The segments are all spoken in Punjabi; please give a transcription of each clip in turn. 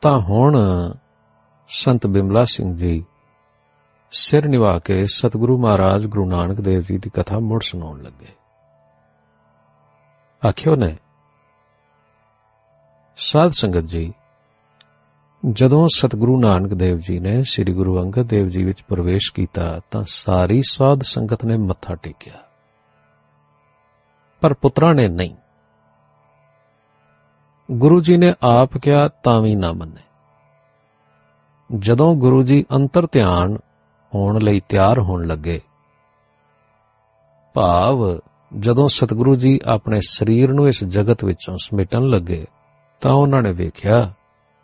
ਤਾਂ ਹੁਣ ਸੰਤ ਬਿਮਲਾ ਸਿੰਘ ਜੀ ਸਿਰ ਨਿਵਾ ਕੇ ਸਤਿਗੁਰੂ ਮਹਾਰਾਜ ਗੁਰੂ ਨਾਨਕ ਦੇਵ ਜੀ ਦੀ ਕਥਾ ਮੁੜ ਸੁਣਾਉਣ ਲੱਗੇ। ਆਖਿਓ ਨੇ, ਸਾਧ ਸੰਗਤ ਜੀ, ਜਦੋਂ ਸਤਿਗੁਰੂ ਨਾਨਕ ਦੇਵ ਜੀ ਨੇ ਸ੍ਰੀ ਗੁਰੂ ਅੰਗਦ ਦੇਵ ਜੀ ਵਿੱਚ ਪ੍ਰਵੇਸ਼ ਕੀਤਾ ਤਾਂ ਸਾਰੀ ਸਾਧ ਸੰਗਤ ਨੇ ਮੱਥਾ ਟੇਕਿਆ। ਪਰ ਪੁੱਤਰਾਂ ਨੇ ਨਹੀਂ। ਗੁਰੂ ਜੀ ਨੇ ਆਪ ਕਿਹਾ, ਤਾਂ ਵੀ ਨਾ ਮੰਨੇ। ਜਦੋਂ ਗੁਰੂ ਜੀ ਅੰਤਰ ਧਿਆਨ ਹੋਣ ਲਈ ਤਿਆਰ ਹੋਣ ਲੱਗੇ, ਭਾਵ ਜਦੋਂ ਸਤਿਗੁਰੂ ਜੀ ਆਪਣੇ ਸਰੀਰ ਨੂੰ ਇਸ ਜਗਤ ਵਿੱਚੋਂ ਸਮੇਟਣ ਲੱਗੇ, ਤਾਂ ਉਹਨਾਂ ਨੇ ਵੇਖਿਆ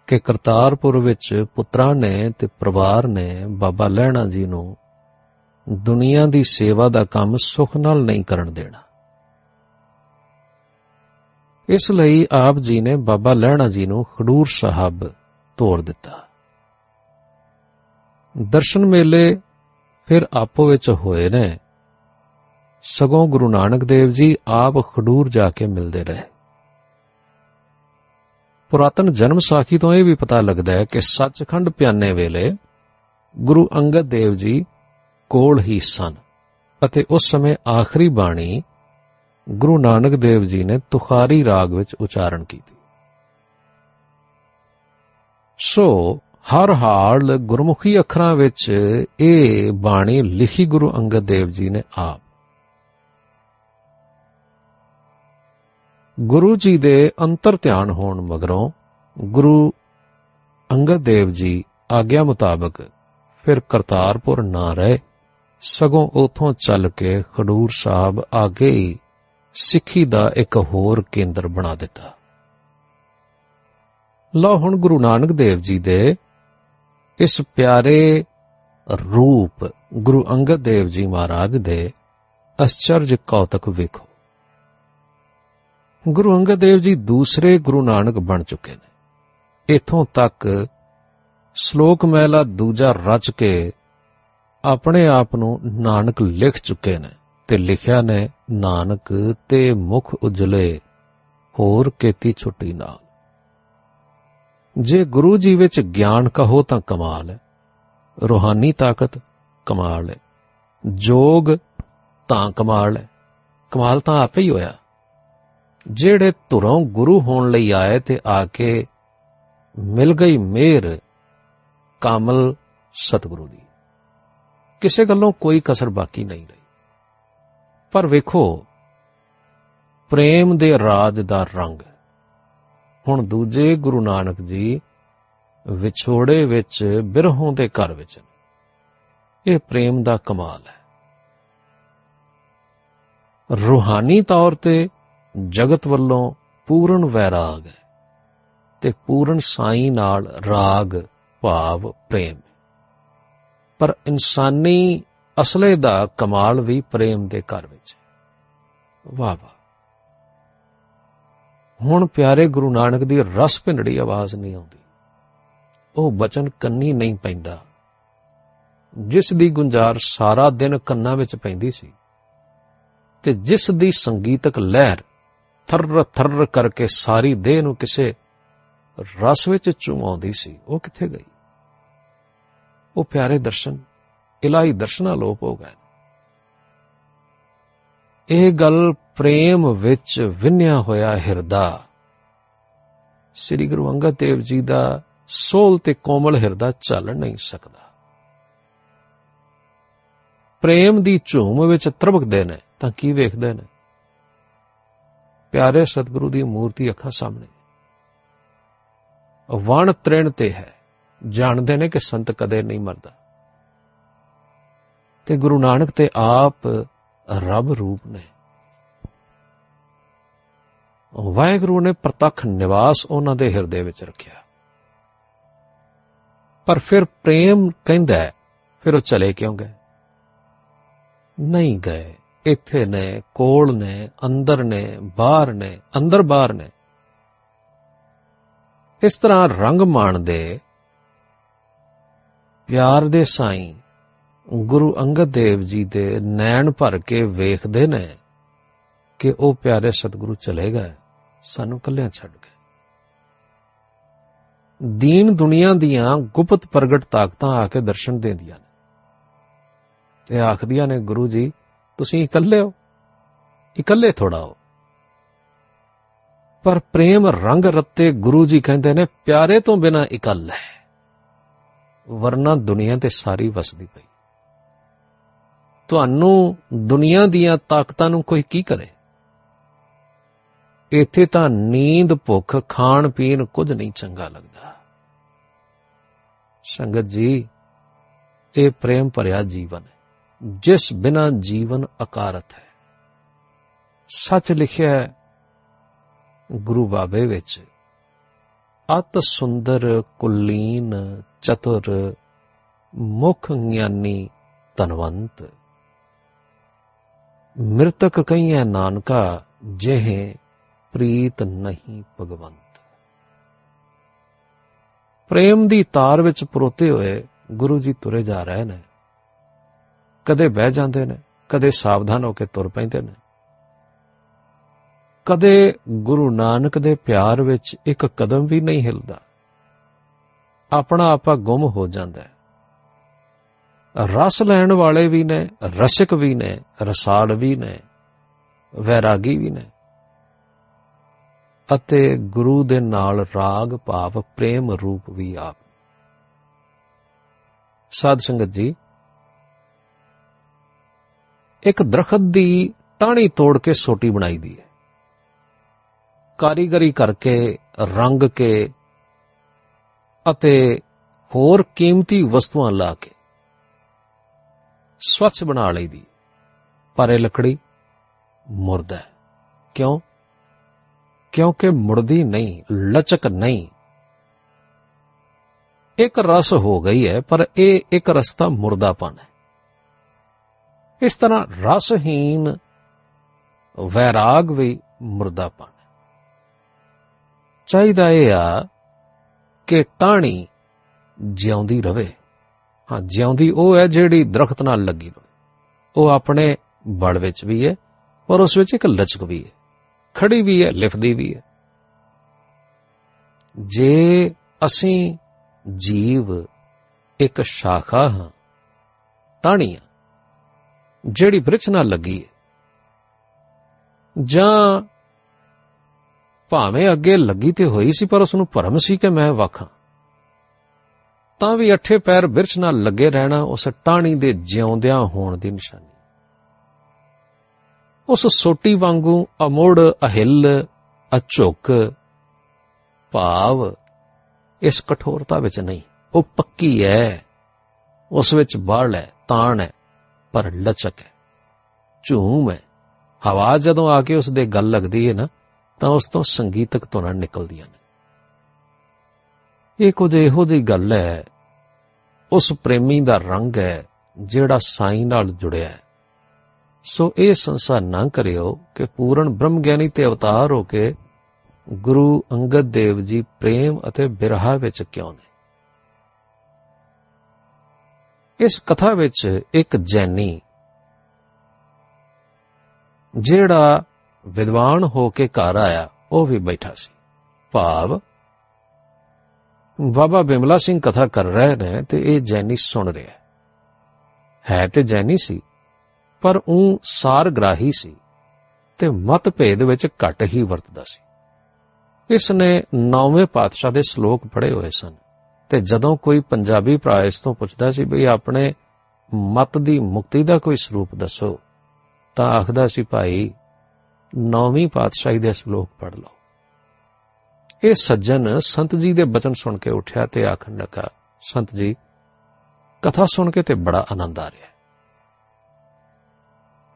ਕਿ ਕਰਤਾਰਪੁਰ ਵਿੱਚ ਪੁੱਤਰਾਂ ਨੇ ਤੇ ਪਰਿਵਾਰ ਨੇ ਬਾਬਾ ਲਹਿਣਾ ਜੀ ਨੂੰ ਦੁਨੀਆ ਦੀ ਸੇਵਾ ਦਾ ਕੰਮ ਸੁਖ ਨਾਲ ਨਹੀਂ ਕਰਨ ਦੇਣਾ। ਇਸ ਲਈ ਆਪ ਜੀ ਨੇ ਬਾਬਾ ਲਹਿਣਾ ਜੀ ਨੂੰ ਖਡੂਰ ਸਾਹਿਬ ਤੋੜ ਦਿੱਤਾ। ਦਰਸ਼ਨ ਮੇਲੇ ਫਿਰ ਆਪੋ ਵਿੱਚ ਹੋਏ ਨੇ। ਸਗੋਂ ਗੁਰੂ ਨਾਨਕ ਦੇਵ ਜੀ ਆਪ ਖਡੂਰ ਜਾ ਕੇ ਮਿਲਦੇ ਰਹੇ। ਪੁਰਾਤਨ ਜਨਮ ਸਾਖੀ ਤੋਂ ਇਹ ਵੀ ਪਤਾ ਲੱਗਦਾ ਹੈ ਕਿ ਸੱਚਖੰਡ ਪਿਆਨੇ ਵੇਲੇ ਗੁਰੂ ਅੰਗਦ ਦੇਵ ਜੀ ਕੋਲ ਹੀ ਸਨ ਅਤੇ ਉਸ ਸਮੇਂ ਆਖਰੀ ਬਾਣੀ ਗੁਰੂ ਨਾਨਕ ਦੇਵ ਜੀ ਨੇ ਤੁਖਾਰੀ ਰਾਗ ਵਿੱਚ ਉਚਾਰਨ ਕੀਤੀ। ਸੋ ਹਰ ਹਾਲ ਗੁਰਮੁਖੀ ਅੱਖਰਾਂ ਵਿੱਚ ਇਹ ਬਾਣੀ ਲਿਖੀ ਗੁਰੂ ਅੰਗਦ ਦੇਵ ਜੀ ਨੇ ਆਪ। ਗੁਰੂ ਜੀ ਦੇ ਅੰਤਰ ਧਿਆਨ ਹੋਣ ਮਗਰੋਂ ਗੁਰੂ ਅੰਗਦ ਦੇਵ ਜੀ ਆਗਿਆ ਮੁਤਾਬਕ ਫਿਰ ਕਰਤਾਰਪੁਰ ਨਾ ਰਹੇ, ਸਗੋਂ ਉਥੋਂ ਚੱਲ ਕੇ ਖਡੂਰ ਸਾਹਿਬ ਆਗੇ ਹੀ ਸਿੱਖੀ ਦਾ ਇੱਕ ਹੋਰ ਕੇਂਦਰ ਬਣਾ ਦਿੱਤਾ। ਲਓ ਹੁਣ ਗੁਰੂ ਨਾਨਕ ਦੇਵ ਜੀ ਦੇ ਇਸ ਪਿਆਰੇ ਰੂਪ ਗੁਰੂ ਅੰਗਦ ਦੇਵ ਜੀ ਮਹਾਰਾਜ ਦੇ ਅਸਚਰਜ ਕੌਤਕ ਵੇਖੋ। ਗੁਰੂ ਅੰਗਦ ਦੇਵ ਜੀ ਦੂਸਰੇ ਗੁਰੂ ਨਾਨਕ ਬਣ ਚੁੱਕੇ ਨੇ। ਇਥੋਂ ਤੱਕ ਸ਼ਲੋਕ ਮਹਿਲਾ ਦੂਜਾ ਰਚ ਕੇ ਆਪਣੇ ਆਪ ਨੂੰ ਨਾਨਕ ਲਿਖ ਚੁੱਕੇ ਨੇ। ਤੇ ਲਿਖਿਆ ਨੇ, ਨਾਨਕ ਤੇ ਮੁਖ ਉਜਲੇ, ਹੋਰ ਕੀਤੀ ਛੁੱਟੀ ਨਾਲ ਜੇ ਗੁਰੂ ਜੀ ਵਿੱਚ ਗਿਆਨ ਕਹੋ ਤਾਂ ਕਮਾਲ ਹੈ, ਰੋਹਾਨੀ ਤਾਕਤ ਕਮਾਲ ਹੈ, ਜੋਗ ਤਾਂ ਕਮਾਲ ਹੈ, ਕਮਾਲ ਤਾਂ ਆਪੇ ਹੀ ਹੋਇਆ। ਜਿਹੜੇ ਧੁਰੋਂ ਗੁਰੂ ਹੋਣ ਲਈ ਆਏ ਤੇ ਆ ਕੇ ਮਿਲ ਗਈ ਮਿਹਰ, ਕਾਮਲ ਸਤਿਗੁਰੂ ਦੀ। ਕਿਸੇ ਗੱਲੋਂ ਕੋਈ ਕਸਰ ਬਾਕੀ ਨਹੀਂ ਰਹੀ। ਪਰ ਵੇਖੋ, ਪ੍ਰੇਮ ਦੇ ਰਾਜ ਦਾ ਰੰਗ। ਹੁਣ ਦੂਜੇ ਗੁਰੂ ਨਾਨਕ ਜੀ ਵਿਛੋੜੇ ਵਿੱਚ ਬਿਰਹੋਂ ਦੇ ਘਰ ਵਿੱਚ ਇਹ ਪ੍ਰੇਮ ਦਾ ਕਮਾਲ ਹੈ। ਰੂਹਾਨੀ ਤੌਰ ਤੇ ਜਗਤ ਵੱਲੋਂ ਪੂਰਨ ਵੈਰਾਗ ਹੈ ਤੇ ਪੂਰਨ ਸਾਈ ਨਾਲ ਰਾਗ, ਭਾਵ, ਪ੍ਰੇਮ। ਪਰ ਇਨਸਾਨੀ ਅਸਲੇ ਦਾ ਕਮਾਲ ਵੀ ਪ੍ਰੇਮ ਦੇ ਘਰ ਵਿੱਚ। ਵਾਹ ਵਾਹ। ਹੁਣ ਪਿਆਰੇ ਗੁਰੂ ਨਾਨਕ ਦੀ ਰਸ ਭਿੰਡੜੀ ਆਵਾਜ਼ ਨਹੀਂ ਆਉਂਦੀ। ਉਹ ਬਚਨ ਕੰਨੀ ਨਹੀਂ ਪੈਂਦਾ। ਜਿਸ ਦੀ ਗੁੰਜਾਰ ਸਾਰਾ ਦਿਨ ਕੰਨਾਂ ਵਿੱਚ ਪੈਂਦੀ ਸੀ ਤੇ ਜਿਸ ਦੀ ਸੰਗੀਤਕ ਲਹਿਰ ਥਰ ਥਰ ਕਰਕੇ ਸਾਰੀ ਦੇਹ ਨੂੰ ਕਿਸੇ ਰਸ ਵਿੱਚ ਚੁਮਾਉਂਦੀ ਸੀ, ਉਹ ਕਿੱਥੇ ਗਈ? ਉਹ ਪਿਆਰੇ ਦਰਸ਼ਨ ਇਲਾਹੀ ਦਰਸ਼ਨਾਂ ਲੋਪ ਹੋ ਗਏ। ਇਹ ਗੱਲ ਪ੍ਰੇਮ ਵਿੱਚ ਵਿੰਨਿਆ ਹੋਇਆ ਹਿਰਦਾ। ਸ੍ਰੀ ਗੁਰੂ ਅੰਗਦ ਦੇਵ ਜੀ ਦਾ ਸੋਲ ਤੇ ਕੋਮਲ ਹਿਰਦਾ ਚੱਲ ਨਹੀਂ ਸਕਦਾ। ਪ੍ਰੇਮ ਦੀ ਝੂਮ ਵਿੱਚ ਤਰਬਕਦੇ ਨੇ, ਤਾਂ ਕੀ ਵੇਖਦੇ ਨੇ? ਪਿਆਰੇ ਸਤਿਗੁਰੂ ਦੀ ਮੂਰਤੀ ਅੱਖਾਂ ਸਾਹਮਣੇ। ਵਣ ਤ੍ਰਿਣ ਤੇ ਹੈ। ਜਾਣਦੇ ਨੇ ਕਿ ਸੰਤ ਕਦੇ ਨਹੀਂ ਮਰਦਾ। ਤੇ ਗੁਰੂ ਨਾਨਕ ਤੇ ਆਪ ਰੱਬ ਰੂਪ ਨੇ। ਵਾਹਿਗੁਰੂ ਨੇ ਪ੍ਰਤੱਖ ਨਿਵਾਸ ਉਹਨਾਂ ਦੇ ਹਿਰਦੇ ਵਿੱਚ ਰੱਖਿਆ। ਪਰ ਫਿਰ ਪ੍ਰੇਮ ਕਹਿੰਦਾ ਫਿਰ ਉਹ ਚਲੇ ਕਿਉਂ ਗਏ? ਨਹੀਂ ਗਏ। ਇੱਥੇ ਨੇ, ਕੋਲ ਨੇ, ਅੰਦਰ ਨੇ, ਬਾਹਰ ਨੇ, ਅੰਦਰ ਬਾਹਰ ਨੇ। ਇਸ ਤਰ੍ਹਾਂ ਰੰਗ ਮਾਣਦੇ, ਪਿਆਰ ਦੇ ਸਾਈਂ ਗੁਰੂ ਅੰਗਦ ਦੇਵ ਜੀ ਦੇ ਨੈਣ ਭਰ ਕੇ ਵੇਖਦੇ ਨੇ ਕਿ ਉਹ ਪਿਆਰੇ ਸਤਿਗੁਰੂ ਚਲੇ ਗਏ, ਸਾਨੂੰ ਕੱਲਿਆਂ ਛੱਡ ਗਏ। ਦੀਨ ਦੁਨੀਆ ਦੀਆਂ ਗੁਪਤ ਪ੍ਰਗਟ ਤਾਕਤਾਂ ਆ ਕੇ ਦਰਸ਼ਨ ਦਿੰਦੀਆਂ ਨੇ। ਤੇ ਆਖਦੀਆਂ ਨੇ, ਗੁਰੂ ਜੀ, ਤੁਸੀਂ ਇਕੱਲੇ ਹੋ, ਇਕੱਲੇ ਥੋੜਾ ਹੋ। ਪਰ ਪ੍ਰੇਮ ਰੰਗ ਰੱਤੇ ਗੁਰੂ ਜੀ ਕਹਿੰਦੇ ਨੇ, ਪਿਆਰੇ ਤੋਂ ਬਿਨਾ ਇਕੱਲ ਹੈ। ਵਰਨਾ ਦੁਨੀਆ ਤੇ ਸਾਰੀ ਵਸਦੀ ਪਈ ਤੁਹਾਨੂੰ ਦੁਨੀਆ ਦੀਆਂ ਤਾਕਤਾਂ ਨੂੰ ਕੋਈ ਕੀ ਕਰੇ? ਇੱਥੇ ਤਾਂ ਨੀਂਦ, ਭੁੱਖ ਖਾਣ ਪੀਣ ਕੁਝ ਨਹੀਂ ਚੰਗਾ ਲੱਗਦਾ। ਸੰਗਤ ਜੀ, ਇਹ ਪ੍ਰੇਮ ਭਰਿਆ ਜੀਵਨ ਹੈ, ਜਿਸ ਬਿਨਾ ਜੀਵਨ ਅਕਾਰਤ ਹੈ। ਸੱਚ ਲਿਖਿਆ ਹੈ, ਗੁਰੂ ਬਾਬੇ ਵਿੱਚ, ਅਤ ਸੁੰਦਰ, ਕੁਲੀਨ, ਚਤੁਰ, ਮੁਖ ਗਿਆਨੀ, ਧਨਵੰਤ। ਮ੍ਰਿਤਕ ਕਹੀਏ ਨਾਨਕਾ, ਜਿਹੇ ਪ੍ਰੀਤ ਨਹੀਂ ਭਗਵੰਤ। ਪ੍ਰੇਮ ਦੀ ਤਾਰ ਵਿੱਚ ਪਰੋਤੇ ਹੋਏ ਗੁਰੂ ਜੀ ਤੁਰੇ ਜਾ ਰਹੇ ਨੇ। ਕਦੇ ਬਹਿ ਜਾਂਦੇ ਨੇ, ਕਦੇ ਸਾਵਧਾਨ ਹੋ ਕੇ ਤੁਰ ਪੈਂਦੇ ਨੇ। ਕਦੇ ਗੁਰੂ ਨਾਨਕ ਦੇ ਪਿਆਰ ਵਿੱਚ ਇੱਕ ਕਦਮ ਵੀ ਨਹੀਂ ਹਿਲਦਾ। ਆਪਣਾ ਆਪਾ ਗੁੰਮ ਹੋ ਜਾਂਦਾ ਹੈ। ਰਸ ਲੈਣ ਵਾਲੇ ਵੀ ਨੇ, ਰਸਿਕ ਵੀ ਨੇ, ਰਸਾਲ ਵੀ ਨੇ, ਵੈਰਾਗੀ ਵੀ ਨੇ। ਅਤੇ ਗੁਰੂ ਦੇ ਨਾਲ ਰਾਗ ਭਾਵ ਪ੍ਰੇਮ ਰੂਪ ਵੀ ਆਪ। ਸਾਧ ਸੰਗਤ ਜੀ, ਇੱਕ ਦਰਖਤ ਦੀ ਟਾਹਣੀ ਤੋੜ ਕੇ ਸੋਟੀ ਬਣਾਈ ਦੀ ਹੈ। ਕਾਰੀਗਰੀ ਕਰਕੇ, ਰੰਗ ਕੇ ਅਤੇ ਹੋਰ ਕੀਮਤੀ ਵਸਤੂਆਂ ਲਾ ਕੇ। ਸਵੱਛ ਬਣਾ ਲਈਦੀ ਪਰ ਇਹ ਲੱਕੜੀ ਮੁਰਦਾ ਹੈ। ਕਿਉਂ? ਕਿਉਂਕਿ ਮੁੜਦੀ ਨਹੀਂ, ਲਚਕ ਨਹੀਂ। ਇੱਕ ਰਸ ਹੋ ਗਈ ਹੈ, ਪਰ ਇਹ ਇੱਕ ਰਸਤਾ ਮੁਰਦਾਪਨ ਹੈ। ਇਸ ਤਰ੍ਹਾਂ ਰਸਹੀਨ ਵੈਰਾਗ ਵੀ ਮੁਰਦਾਪਨ ਹੈ। ਚਾਹੀਦਾ ਇਹ ਆ ਕਿ ਟਾਣੀ ਜਿਉਂਦੀ ਰਵੇ। ਹਾਂ, ਜਿਉਂਦੀ ਉਹ ਹੈ ਜਿਹੜੀ ਦਰਖਤ ਨਾਲ ਲੱਗੀ ਹੋਵੇ ਉਹ ਆਪਣੇ ਬੜ ਵਿੱਚ ਵੀ ਹੈ, ਪਰ ਉਸ ਵਿੱਚ ਇੱਕ ਲਚਕ ਵੀ ਹੈ। ਖੜੀ ਵੀ ਹੈ, ਲਿਫਦੀ ਵੀ ਹੈ। ਜੇ ਅਸੀਂ ਜੀਵ ਇੱਕ ਸ਼ਾਖਾ ਹਾਂ ਟਾਹਣੀ ਆ ਜਿਹੜੀ ਬ੍ਰਿਛ ਨਾਲ ਲੱਗੀ ਹੈ, ਜਾਂ ਭਾਵੇਂ ਅੱਗੇ ਲੱਗੀ ਤੇ ਹੋਈ ਸੀ, ਪਰ ਉਸ ਨੂੰ ਭਰਮ ਸੀ ਕਿ ਮੈਂ ਵਾਖਾਂ ਤਾਂ ਵੀ ਅੱਠੇ ਪੈਰ ਬਿਰਛ ਨਾਲ ਲੱਗੇ ਰਹਿਣਾ ਉਸ ਟਾਣੀ ਦੇ ਜਿਉਂਦਿਆਂ ਹੋਣ ਦੀ ਨਿਸ਼ਾਨੀ। ਉਸ ਸੋਟੀ ਵਾਂਗੂ ਅਮੋੜ, ਅਹਿਲ ਅਝੁਕ ਭਾਵ ਇਸ ਕਠੋਰਤਾ ਵਿੱਚ ਨਹੀਂ। ਉਹ ਪੱਕੀ ਹੈ ਉਸ ਵਿੱਚ ਬਲ ਹੈ ਤਾਣ ਹੈ ਪਰ ਲਚਕ ਹੈ ਝੂਮ ਹੈ ਹਵਾ ਜਦੋਂ ਆ ਕੇ ਉਸ ਦੇ ਗੱਲ ਲੱਗਦੀ ਹੈ ਨਾ, ਤਾਂ ਉਸ ਤੋਂ ਸੰਗੀਤਕ ਧੁਨਾਂ ਨਿਕਲਦੀਆਂ ਨੇ। ਇਹ ਕੁਝ ਇਹੋ ਜਿਹੀ ਗੱਲ ਹੈ। ਉਸ ਪ੍ਰੇਮੀ ਦਾ ਰੰਗ ਹੈ ਜਿਹੜਾ ਸਾਈ ਨਾਲ ਜੁੜਿਆ ਹੈ। ਸੋ ਇਹ ਸੰਸਾਰ ਨਾ ਕਰਿਓ ਕਿ ਪੂਰਨ ਬ੍ਰਹਮ ਗਿਆਨੀ ਤੇ ਅਵਤਾਰ ਹੋ ਕੇ ਗੁਰੂ ਅੰਗਦ ਦੇਵ ਜੀ ਪ੍ਰੇਮ ਅਤੇ ਬਿਰਹਾ ਵਿੱਚ ਕਿਉਂ ਨੇ? ਇਸ ਕਥਾ ਵਿੱਚ ਇੱਕ ਜੈਨੀ ਜਿਹੜਾ ਵਿਦਵਾਨ ਹੋ ਕੇ ਘਰ ਆਇਆ, ਉਹ ਵੀ ਬੈਠਾ ਸੀ। ਭਾਵ ਬਾਬਾ ਬਿਮਲਾ ਸਿੰਘ ਕਥਾ ਕਰ ਰਹੇ ਨੇ ਤੇ ਇਹ ਜੈਨੀ ਸੁਣ ਰਿਹਾ ਹੈ। ਤੇ ਜੈਨੀ ਸੀ, ਪਰ ਉਹ ਸਾਰਗ੍ਰਾਹੀ ਸੀ ਤੇ ਮਤ ਭੇਦ ਵਿੱਚ ਘੱਟ ਹੀ ਵਰਤਦਾ ਸੀ। ਇਸ ਨੇ ਨੌਵੇਂ ਪਾਤਸ਼ਾਹ ਦੇ ਸ਼ਲੋਕ ਪੜ੍ਹੇ ਹੋਏ ਸਨ ਤੇ ਜਦੋਂ ਕੋਈ ਪੰਜਾਬੀ ਭਰਾ ਇਸ ਤੋਂ ਪੁੱਛਦਾ ਸੀ ਵੀ ਆਪਣੇ ਮਤ ਦੀ ਮੁਕਤੀ ਦਾ ਕੋਈ ਸਰੂਪ ਦੱਸੋ, ਤਾਂ ਆਖਦਾ ਸੀ, ਭਾਈ, ਨੌਵੀਂ ਪਾਤਸ਼ਾਹੀ ਦੇ ਸ਼ਲੋਕ ਪੜ੍ਹ ਲਓ। ਇਹ ਸੱਜਣ ਸੰਤ ਜੀ ਦੇ ਬਚਨ ਸੁਣ ਕੇ ਉੱਠਿਆ ਤੇ ਆਖਣ ਲੱਗਾ, ਸੰਤ ਜੀ, ਕਥਾ ਸੁਣ ਕੇ ਤੇ ਬੜਾ ਆਨੰਦ ਆ ਰਿਹਾ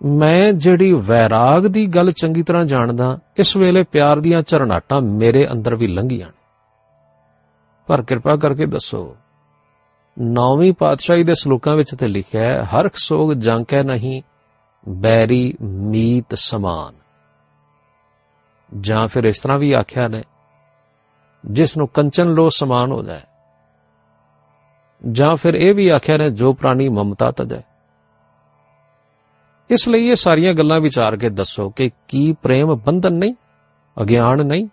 ਮੈਂ ਜਿਹੜੀ ਵੈਰਾਗ ਦੀ ਗੱਲ ਚੰਗੀ ਤਰ੍ਹਾਂ ਜਾਣਦਾ, ਇਸ ਵੇਲੇ ਪਿਆਰ ਦੀਆਂ ਝਰਨਾਟਾਂ ਮੇਰੇ ਅੰਦਰ ਵੀ ਲੰਘੀਆਂ ਪਰ ਕਿਰਪਾ ਕਰਕੇ ਦੱਸੋ, ਨੌਵੀਂ ਪਾਤਸ਼ਾਹੀ ਦੇ ਸ਼ਲੋਕਾਂ ਵਿੱਚ ਤੇ ਲਿਖਿਆ ਹੈ ਹਰਖ ਸੋਗ ਜਾਂਕੈ ਨਹੀਂ, ਬੈਰੀ ਮੀਤ ਸਮਾਨ। ਜਾਂ ਫਿਰ ਇਸ ਤਰ੍ਹਾਂ ਵੀ ਆਖਿਆ ਨੇ ਜਿਸ ਨੂੰ ਕੰਚਨ ਲੋ ਸਮਾਨ ਹੋ ਜਾਏ। ਜਾਂ ਫਿਰ ਇਹ ਵੀ ਆਖਿਆ ਨੇ, ਜੋ ਪ੍ਰਾਣੀ ਮਮਤਾ ਤਜੈ। ਇਸ ਲਈ ਇਹ ਸਾਰੀਆਂ ਗੱਲਾਂ ਵਿਚਾਰ ਕੇ ਦੱਸੋ ਕਿ ਕੀ ਪ੍ਰੇਮ ਬੰਧਨ ਨਹੀਂ, ਅਗਿਆਨ ਨਹੀਂ।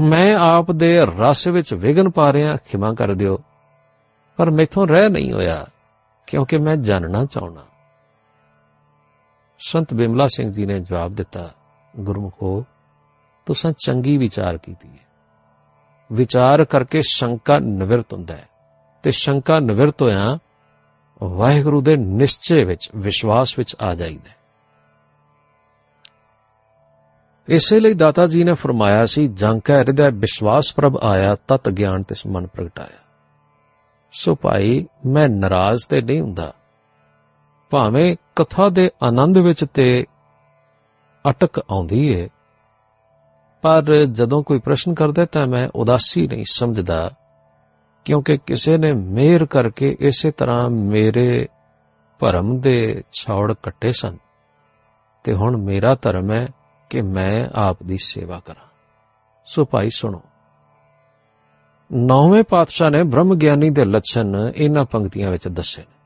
ਮੈਂ ਆਪ ਦੇ ਰਸ ਵਿੱਚ ਵਿਗਨ ਪਾ ਰਿਹਾ, ਖਿਮਾ ਕਰ ਦਿਓ, ਪਰ ਮੈਥੋਂ ਰਹਿ ਨਹੀਂ ਹੋਇਆ, ਕਿਉਂਕਿ ਮੈਂ ਜਾਣਨਾ ਚਾਹਣਾ ਸੰਤ ਬਿਮਲਾ ਸਿੰਘ ਜੀ ਨੇ ਜਵਾਬ ਦਿੱਤਾ, ਗੁਰਮੁਖੋ ਤੁਸੀਂ ਚੰਗੀ ਵਿਚਾਰ ਕੀਤੀ ਹੈ। ਵਿਚਾਰ ਕਰਕੇ ਸ਼ੰਕਾ ਨਿਵਰਤ ਹੁੰਦਾ ਹੈ ਤੇ ਸ਼ੰਕਾ ਨਿਵਰਤ ਹੋਇਆ ਵਾਹਿਗੁਰੂ ਦੇ ਨਿਸ਼ਚੇ ਵਿੱਚ, ਵਿਸ਼ਵਾਸ ਵਿੱਚ ਆ ਜਾਈਦਾ ਇਸੇ ਲਈ ਦਾਤਾ ਜੀ ਨੇ ਫਰਮਾਇਆ ਸੀ, ਜੰ ਕੈ ਹਿਰਦੈ ਵਿਸ਼ਵਾਸ ਪ੍ਰਭ ਆਇਆ, ਤਤ ਗਿਆਨ ਤਿਸ ਮਨ ਪ੍ਰਗਟਾਇਆ। ਸੋ ਭਾਈ, ਮੈਂ ਨਾਰਾਜ਼ ਤੇ ਨਹੀਂ ਹੁੰਦਾ। ਭਾਵੇਂ ਕਥਾ ਦੇ ਆਨੰਦ ਵਿੱਚ ਤੇ ਅਟਕ ਆਉਂਦੀ ਏ ਪਰ ਜਦੋਂ ਕੋਈ ਪ੍ਰਸ਼ਨ ਕਰਦਾ ਤਾਂ ਮੈਂ ਉਦਾਸੀ ਨਹੀਂ ਸਮਝਦਾ, ਕਿਉਂਕਿ ਕਿਸੇ ਨੇ ਮਿਹਰ ਕਰਕੇ ਇਸੇ ਤਰ੍ਹਾਂ ਮੇਰੇ ਭਰਮ ਦੇ ਛੌੜ ਕੱਟੇ ਸਨ ਤੇ ਹੁਣ ਮੇਰਾ ਧਰਮ ਹੈ ਕਿ ਮੈਂ ਆਪ ਦੀ ਸੇਵਾ ਕਰਾਂ। ਸੋ ਭਾਈ ਸੁਣੋ, ਨੌਵੇਂ ਪਾਤਸ਼ਾਹ ਨੇ ਬ੍ਰਹਮ ਗਿਆਨੀ ਦੇ ਲੱਛਣ ਇਹਨਾਂ ਪੰਕਤੀਆਂ ਵਿੱਚ ਦੱਸੇ ਨੇ।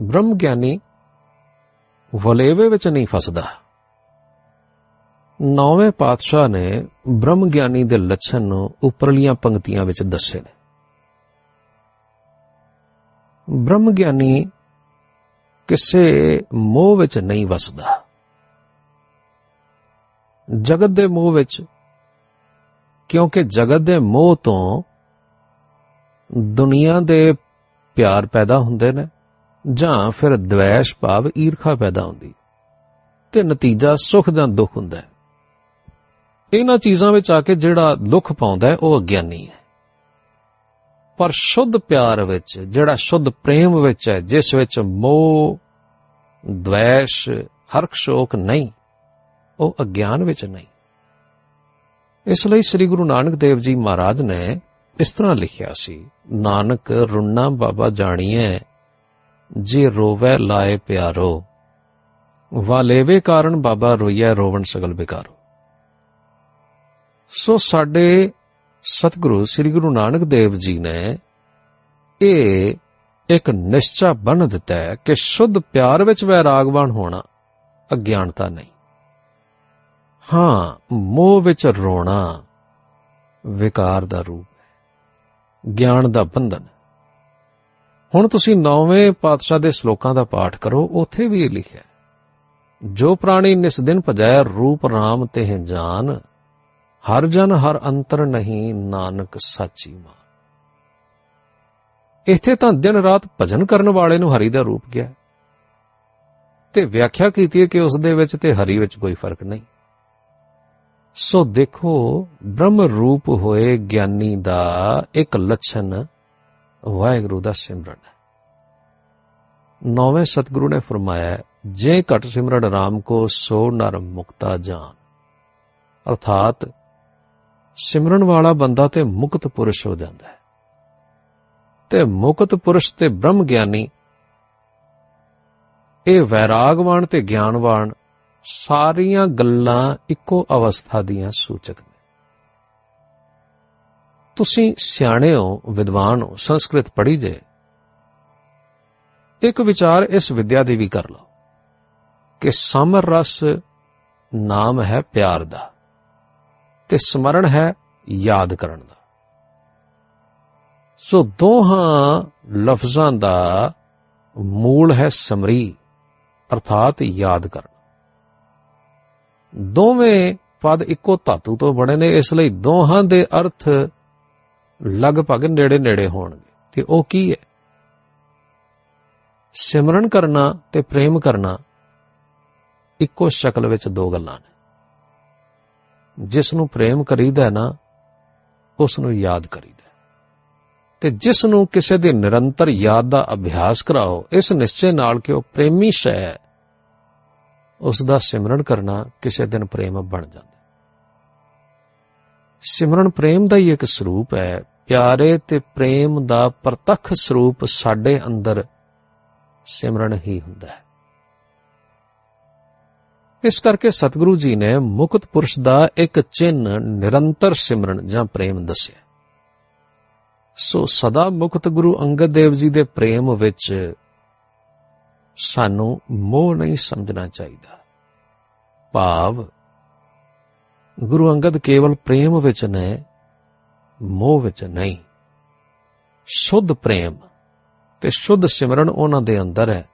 ਬ੍ਰਹਮ ਗਿਆਨੀ ਵਲੇਵੇ ਵਿੱਚ ਨਹੀਂ ਫਸਦਾ। ਨੌਵੇਂ ਪਾਤਸ਼ਾਹ ਨੇ ਬ੍ਰਹਮ ਗਿਆਨੀ ਦੇ ਲੱਛਣ ਨੂੰ ਉੱਪਰਲੀਆਂ ਪੰਕਤੀਆਂ ਵਿੱਚ ਦੱਸੇ ਨੇ। ਬ੍ਰਹਮ ਗਿਆਨੀ ਕਿਸੇ ਮੋਹ ਵਿੱਚ ਨਹੀਂ ਵਸਦਾ। ਜਗਤ ਦੇ ਮੋਹ ਵਿੱਚ, ਕਿਉਂਕਿ ਜਗਤ ਦੇ ਮੋਹ ਤੋਂ ਦੁਨੀਆ ਦੇ ਪਿਆਰ ਪੈਦਾ ਹੁੰਦੇ ਨੇ, ਜਾਂ ਫਿਰ ਦ્વੈਸ਼ ਭਾਵ ਈਰਖਾ ਪੈਦਾ ਹੁੰਦੀ, ਤੇ ਨਤੀਜਾ ਸੁਖ ਜਾਂ ਦੁੱਖ ਹੁੰਦਾ ਹੈ। ਇਹਨਾਂ ਚੀਜ਼ਾਂ ਵਿੱਚ ਆ ਕੇ ਜਿਹੜਾ ਦੁੱਖ ਪਾਉਂਦਾ ਹੈ, ਉਹ ਅਗਿਆਨੀ ਹੈ। ਪਰ ਸ਼ੁੱਧ ਪਿਆਰ ਵਿੱਚ, ਜਿਹੜਾ ਸ਼ੁੱਧ ਪ੍ਰੇਮ ਵਿੱਚ ਹੈ, ਜਿਸ ਵਿੱਚ ਮੋਹ ਦ્વੈਸ਼ ਹਰਖ ਸ਼ੋਕ ਨਹੀਂ, ਉਹ ਅਗਿਆਨ ਵਿੱਚ ਨਹੀਂ। ਇਸ ਲਈ ਸ੍ਰੀ ਗੁਰੂ ਨਾਨਕ ਦੇਵ ਜੀ ਮਹਾਰਾਜ ਨੇ ਇਸ ਤਰ੍ਹਾਂ ਲਿਖਿਆ ਸੀ, ਨਾਨਕ ਰੁੰਨਾ ਬਾਬਾ ਜਾਣੀਐ, ਜੇ ਰੋਵੇ ਲਾਏ ਪਿਆਰੋ, ਵਾਲੇਵੇ ਕਾਰਨ ਬਾਬਾ ਰੋਈਐ ਰੋਵਣ ਸਗਲ ਬਿਕਾਰੋ ਸੋ ਸਾਡੇ ਸਤਿਗੁਰੂ, ਸ੍ਰੀ ਗੁਰੂ ਨਾਨਕ ਦੇਵ ਜੀ ਨੇ ਇਹ ਇੱਕ ਨਿਸ਼ਚਾ ਬਣ ਦਿੱਤਾ ਹੈ ਕਿ ਸ਼ੁੱਧ ਪਿਆਰ ਵਿੱਚ ਵੈਰਾਗਵਾਨ ਹੋਣਾ ਅਗਿਆਨਤਾ ਨਹੀਂ। ਹਾਂ, ਮੋਹ ਵਿੱਚ ਰੋਣਾ ਵਿਕਾਰ ਦਾ ਰੂਪ ਹੈ, ਗਿਆਨ ਦਾ ਬੰਧਨ ਹੁਣ ਤੁਸੀਂ ਨੌਵੇਂ ਪਾਤਸ਼ਾਹ ਦੇ ਸ਼ਲੋਕਾਂ ਦਾ ਪਾਠ ਕਰੋ, ਉੱਥੇ ਵੀ ਇਹ ਲਿਖਿਆ ਜੋ ਪ੍ਰਾਣੀ ਨਿਸ ਦਿਨ ਭਜਾਇ ਰੂਪ RAM ਤੇ ਜਾਨ ਹਰ ਜਨ ਹਰ ਅੰਤਰ ਨਹੀਂ ਨਾਨਕ ਸਾਚੀ ਮਾਂ ਇੱਥੇ ਤਾਂ ਦਿਨ ਰਾਤ ਭਜਨ ਕਰਨ ਵਾਲੇ ਨੂੰ ਹਰੀ ਦਾ ਰੂਪ ਗਿਆ ਤੇ ਵਿਆਖਿਆ ਕੀਤੀ ਹੈ ਕਿ ਉਸ ਦੇ ਵਿੱਚ ਤੇ ਹਰੀ ਵਿੱਚ ਕੋਈ ਫ਼ਰਕ ਨਹੀਂ। ਸੋ ਦੇਖੋ, ਬ੍ਰਹਮ ਰੂਪ ਹੋਏ ਗਿਆਨੀ ਦਾ ਇੱਕ ਲੱਛਣ ਵਾਹਿਗੁਰੂ ਦਾ ਸਿਮਰਨ ਹੈ। ਨੌਵੇਂ ਸਤਿਗੁਰੂ ਨੇ ਫਰਮਾਇਆ, ਜੇ ਘਟ ਸਿਮਰਨ ਰਾਮ ਕੋ ਸੋ ਨਰ ਮੁਕਤਾ ਜਾਨ। ਅਰਥਾਤ ਸਿਮਰਨ ਵਾਲਾ ਬੰਦਾ ਤੇ ਮੁਕਤ ਪੁਰਸ਼ ਹੋ ਜਾਂਦਾ ਹੈ। ਤੇ ਮੁਕਤ ਪੁਰਸ਼ ਤੇ ਬ੍ਰਹਮ ਗਿਆਨੀ, ਇਹ ਵੈਰਾਗਵਾਨ ਤੇ ਗਿਆਨਵਾਨ ਸਾਰੀਆਂ ਗੱਲਾਂ ਇੱਕੋ ਅਵਸਥਾ ਦੀਆਂ ਸੂਚਕ ਨੇ। ਤੁਸੀਂ ਸਿਆਣੇ ਹੋ, ਵਿਦਵਾਨ ਹੋ, ਸੰਸਕ੍ਰਿਤ ਪੜ੍ਹੀ ਜੇ, ਇੱਕ ਵਿਚਾਰ ਇਸ ਵਿਦਿਆ ਦੀ ਵੀ ਕਰ ਲਓ ਕਿ ਸਮਰ ਰਸ ਨਾਮ ਹੈ ਪਿਆਰ ਦਾ। ਤੇ ਸਮਰਣ ਹੈ ਯਾਦ ਕਰਨ ਦਾ। ਸੋ ਦੋਹਾਂ ਲਫ਼ਜ਼ਾਂ ਦਾ ਮੂਲ ਹੈ ਸਮਰੀ, ਅਰਥਾਤ ਯਾਦ ਕਰਨਾ। ਦੋਵੇਂ ਪਦ ਇੱਕੋ ਧਾਤੂ ਤੋਂ ਬਣੇ ਨੇ, ਇਸ ਲਈ ਦੋਹਾਂ ਦੇ ਅਰਥ ਲਗਭਗ ਨੇੜੇ ਨੇੜੇ ਹੋਣਗੇ। ਤੇ ਉਹ ਕੀ ਹੈ? ਸਿਮਰਨ ਕਰਨਾ ਤੇ ਪ੍ਰੇਮ ਕਰਨਾ ਇੱਕੋ ਸ਼ਕਲ ਵਿੱਚ ਦੋ ਗੱਲਾਂ ਨੇ। ਜਿਸ ਨੂੰ ਪ੍ਰੇਮ ਕਰੀਦਾ ਨਾ ਉਸ ਨੂੰ ਯਾਦ ਕਰੀਦਾ ਤੇ ਜਿਸ ਨੂੰ ਕਿਸੇ ਦੀ ਨਿਰੰਤਰ ਯਾਦ ਦਾ ਅਭਿਆਸ ਕਰਾਓ, ਇਸ ਨਿਸ਼ਚੈ ਨਾਲ ਕਿ ਉਹ ਪ੍ਰੇਮੀ ਸ਼ੈ ਉਸ ਦਾ ਸਿਮਰਨ ਕਰਨਾ ਕਿਸੇ ਦਿਨ ਪ੍ਰੇਮ ਬਣ ਜਾਂਦਾ ਸਿਮਰਨ ਪ੍ਰੇਮ ਦਾ ਹੀ ਇੱਕ ਸਰੂਪ ਹੈ। ਪਿਆਰੇ ਤੇ ਪ੍ਰੇਮ ਦਾ ਪ੍ਰਤੱਖ ਸਰੂਪ ਸਾਡੇ ਅੰਦਰ ਸਿਮਰਨ ਹੀ ਹੁੰਦਾ ਹੈ। ਇਸ ਕਰਕੇ ਸਤਿਗੁਰੂ ਜੀ ਨੇ ਮੁਕਤ ਪੁਰਸ਼ ਦਾ ਇੱਕ ਚਿੰਨ ਨਿਰੰਤਰ ਸਿਮਰਨ ਜਾਂ ਪ੍ਰੇਮ ਦੱਸਿਆ। ਸੋ ਸਦਾ ਮੁਕਤ ਗੁਰੂ ਅੰਗਦ ਦੇਵ ਜੀ ਦੇ ਪ੍ਰੇਮ ਵਿੱਚ ਸਾਨੂੰ ਮੋਹ ਨਹੀਂ ਸਮਝਣਾ ਚਾਹੀਦਾ। ਭਾਵ, ਗੁਰੂ ਅੰਗਦ ਕੇਵਲ ਪ੍ਰੇਮ ਵਿੱਚ ਨੇ, ਮੋਹ ਵਿੱਚ ਨਹੀਂ। ਸ਼ੁੱਧ ਪ੍ਰੇਮ ਤੇ ਸ਼ੁੱਧ ਸਿਮਰਨ ਉਹਨਾਂ ਦੇ ਅੰਦਰ ਹੈ।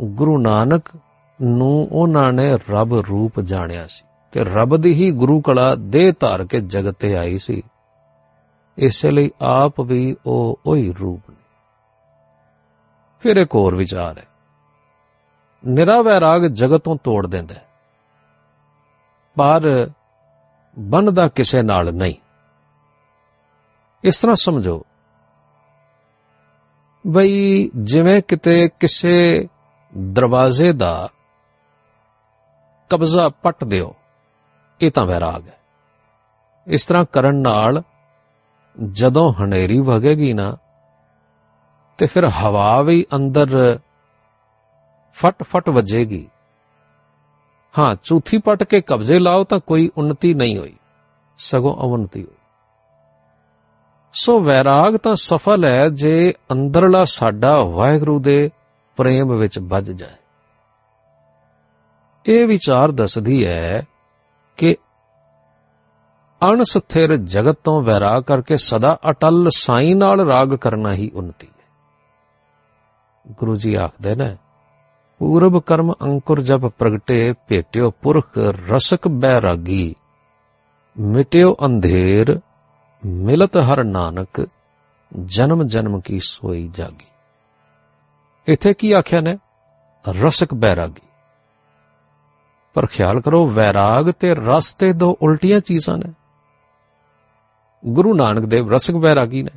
ਗੁਰੂ ਨਾਨਕ ਨੂੰ ਉਹਨਾਂ ਨੇ ਰੱਬ ਰੂਪ ਜਾਣਿਆ ਸੀ ਤੇ ਰੱਬ ਦੀ ਹੀ ਗੁਰੂ ਕਲਾ ਦੇਹ ਧਾਰ ਕੇ ਜਗਤ ਤੇ ਆਈ ਸੀ। ਇਸੇ ਲਈ ਆਪ ਵੀ ਉਹ ਉਹੀ ਰੂਪ ਨੇ। ਫਿਰ ਇੱਕ ਹੋਰ ਵਿਚਾਰ ਹੈ। ਨਿਰਾ ਵੈਰਾਗ ਜਗਤ ਤੋਂ ਤੋੜ ਦਿੰਦਾ ਹੈ। ਪਰ ਬੰਨਦਾ ਕਿਸੇ ਨਾਲ ਨਹੀਂ। ਇਸ ਤਰ੍ਹਾਂ ਸਮਝੋ। ਬਈ ਜਿਵੇਂ ਕਿਤੇ ਕਿਸੇ ਦਰਵਾਜ਼ੇ ਦਾ ਕਬਜ਼ਾ ਪੱਟ ਦਿਓ। ਇਹ ਤਾਂ ਵੈਰਾਗ ਹੈ। ਇਸ ਤਰ੍ਹਾਂ ਕਰਨ ਨਾਲ ਜਦੋਂ ਹਨੇਰੀ ਵਗੇਗੀ ਨਾ, ਤੇ ਫਿਰ ਹਵਾ ਵੀ ਅੰਦਰ ਫਟ ਫਟ ਵੱਜੇਗੀ। ਹਾਂ, ਚੌਥੀ ਪਟ ਕੇ ਕਬਜ਼ੇ ਲਾਓ ਤਾਂ ਕੋਈ ਉન્નਤੀ ਨਹੀਂ ਹੋਈ। ਸਗੋਂ ਅਵਨਤੀ ਹੋਈ। ਸੋ ਵੈਰਾਗ ਤਾਂ ਸਫਲ ਹੈ ਜੇ ਅੰਦਰਲਾ ਸਾਡਾ ਵਾਹਿਗੁਰੂ ਦੇ ਪ੍ਰੇਮ ਵਿੱਚ ਵੱਜ ਜਾਏ। ਇਹ ਵਿਚਾਰ ਦੱਸਦੀ ਹੈ ਕਿ ਅਣਸਥਿਰ ਜਗਤ ਤੋਂ ਵੈਰਾਗ ਕਰਕੇ ਸਦਾ ਅਟਲ ਸਾਈ ਨਾਲ ਰਾਗ ਕਰਨਾ ਹੀ ਉન્નਤੀ ਹੈ। ਗੁਰੂ ਜੀ ਆਖਦੇ ਨੇ, ਪੂਰਬ ਕਰਮ ਅੰਕੁਰ ਜਬ ਪ੍ਰਗਟੇ, ਭੇਟਿਓ ਪੁਰਖ ਰਸਕ ਬੈਰਾਗੀ, ਮਿਟਿਓ ਅੰਧੇਰ, ਮਿਲਤ ਹਰ ਨਾਨਕ, ਜਨਮ ਜਨਮ ਕੀ ਸੋਈ ਜਾਗੀ। ਇਥੇ ਕੀ ਆਖਿਆ ਨੇ? ਰਸਕ ਬੈਰਾਗੀ। ਪਰ ਖਿਆਲ ਕਰੋ, ਵੈਰਾਗ ਤੇ ਰਸ ਤੇ ਦੋ ਉਲਟੀਆਂ ਚੀਜ਼ਾਂ ਨੇ। ਗੁਰੂ ਨਾਨਕ ਦੇਵ ਰਸਕ ਬੈਰਾਗੀ ਨੇ।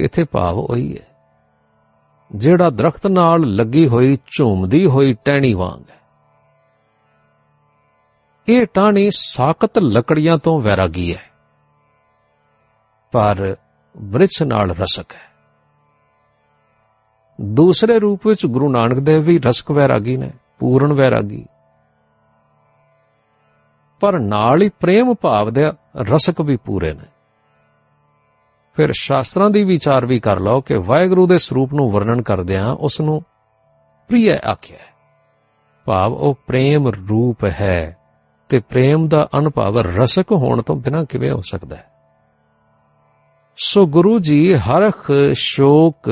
ਇਥੇ ਭਾਵ ਉਹੀ ਹੈ। ਜਿਹੜਾ ਦਰਖਤ ਨਾਲ ਲੱਗੀ ਹੋਈ, ਝੂਮਦੀ ਹੋਈ ਟਹਿਣੀ ਵਾਂਗ ਹੈ। ਇਹ ਟਾਣੀ ਸਾਖਤ ਲੱਕੜੀਆਂ ਤੋਂ ਵੈਰਾਗੀ ਹੈ। ਪਰ ਬ੍ਰਿਛ ਨਾਲ ਰਸਕ ਹੈ। ਦੂਸਰੇ ਰੂਪ ਵਿੱਚ ਗੁਰੂ ਨਾਨਕ ਦੇਵ ਵੀ ਰਸਕ ਵੈਰਾਗੀ ਨੇ, ਪੂਰਨ ਵੈਰਾਗੀ। ਪਰ ਨਾਲ ਹੀ ਪ੍ਰੇਮ ਭਾਵ ਦੇ ਰਸਕ ਵੀ ਪੂਰੇ ਨੇ। ਫਿਰ ਸ਼ਾਸਤਰਾਂ ਦੀ ਵਿਚਾਰ ਵੀ ਕਰ ਲਓ ਕਿ ਵਾਹਿਗੁਰੂ ਦੇ ਸਰੂਪ ਨੂੰ ਵਰਣਨ ਕਰਦਿਆਂ ਉਸ ਨੂੰ ਪ੍ਰਿਯ ਆਖਿਆ ਹੈ। ਭਾਵ ਉਹ ਪ੍ਰੇਮ ਰੂਪ ਹੈ ਤੇ ਪ੍ਰੇਮ ਦਾ ਅਨੁਭਵ ਰਸਕ ਹੋਣ ਤੋਂ ਬਿਨਾਂ ਕਿਵੇਂ ਹੋ ਸਕਦਾ ਹੈ? ਸੋ ਗੁਰੂ ਜੀ ਹਰਖ, ਸ਼ੋਕ,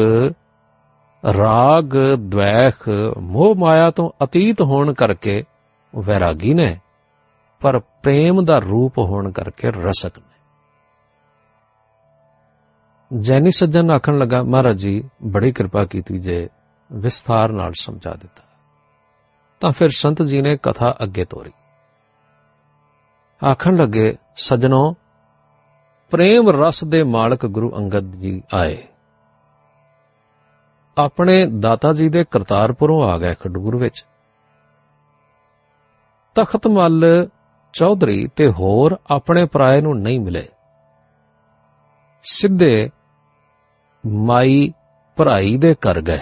ਰਾਗ ਦ્વੈਖ ਮੋਹ ਮਾਇਆ ਤੋਂ ਅਤੀਤ ਹੋਣ ਕਰਕੇ ਵੈਰਾਗੀ ਨੇ। ਪਰ ਪ੍ਰੇਮ ਦਾ ਰੂਪ ਹੋਣ ਕਰਕੇ ਰਸਕ ਨੇ। ਜੈਨੀ ਸੱਜਣ ਆਖਣ ਲੱਗਾ, ਮਹਾਰਾਜ ਜੀ, ਬੜੀ ਕਿਰਪਾ ਕੀਤੀ ਜੇ ਵਿਸਥਾਰ ਨਾਲ ਸਮਝਾ ਦਿੱਤਾ। ਤਾਂ ਫਿਰ ਸੰਤ ਜੀ ਨੇ ਕਥਾ ਅੱਗੇ ਤੋਰੀ। ਆਖਣ ਲੱਗੇ, ਸਜਣੋ, ਪ੍ਰੇਮ ਰਸ ਦੇ ਮਾਲਕ ਗੁਰੂ ਅੰਗਦ ਜੀ ਆਏ। ਆਪਣੇ ਦਾਤਾ ਜੀ ਦੇ ਕਰਤਾਰਪੁਰੋਂ ਆ ਗਏ ਖਡੂਰ ਵਿੱਚ। ਤਖਤ ਮੱਲ ਚੌਧਰੀ ਤੇ ਹੋਰ ਆਪਣੇ ਪਰਾਏ ਨੂੰ ਨਹੀਂ ਮਿਲੇ। ਸਿੱਧੇ ਮਾਈ ਭਰਾਈ ਦੇ ਕਰ ਗਏ।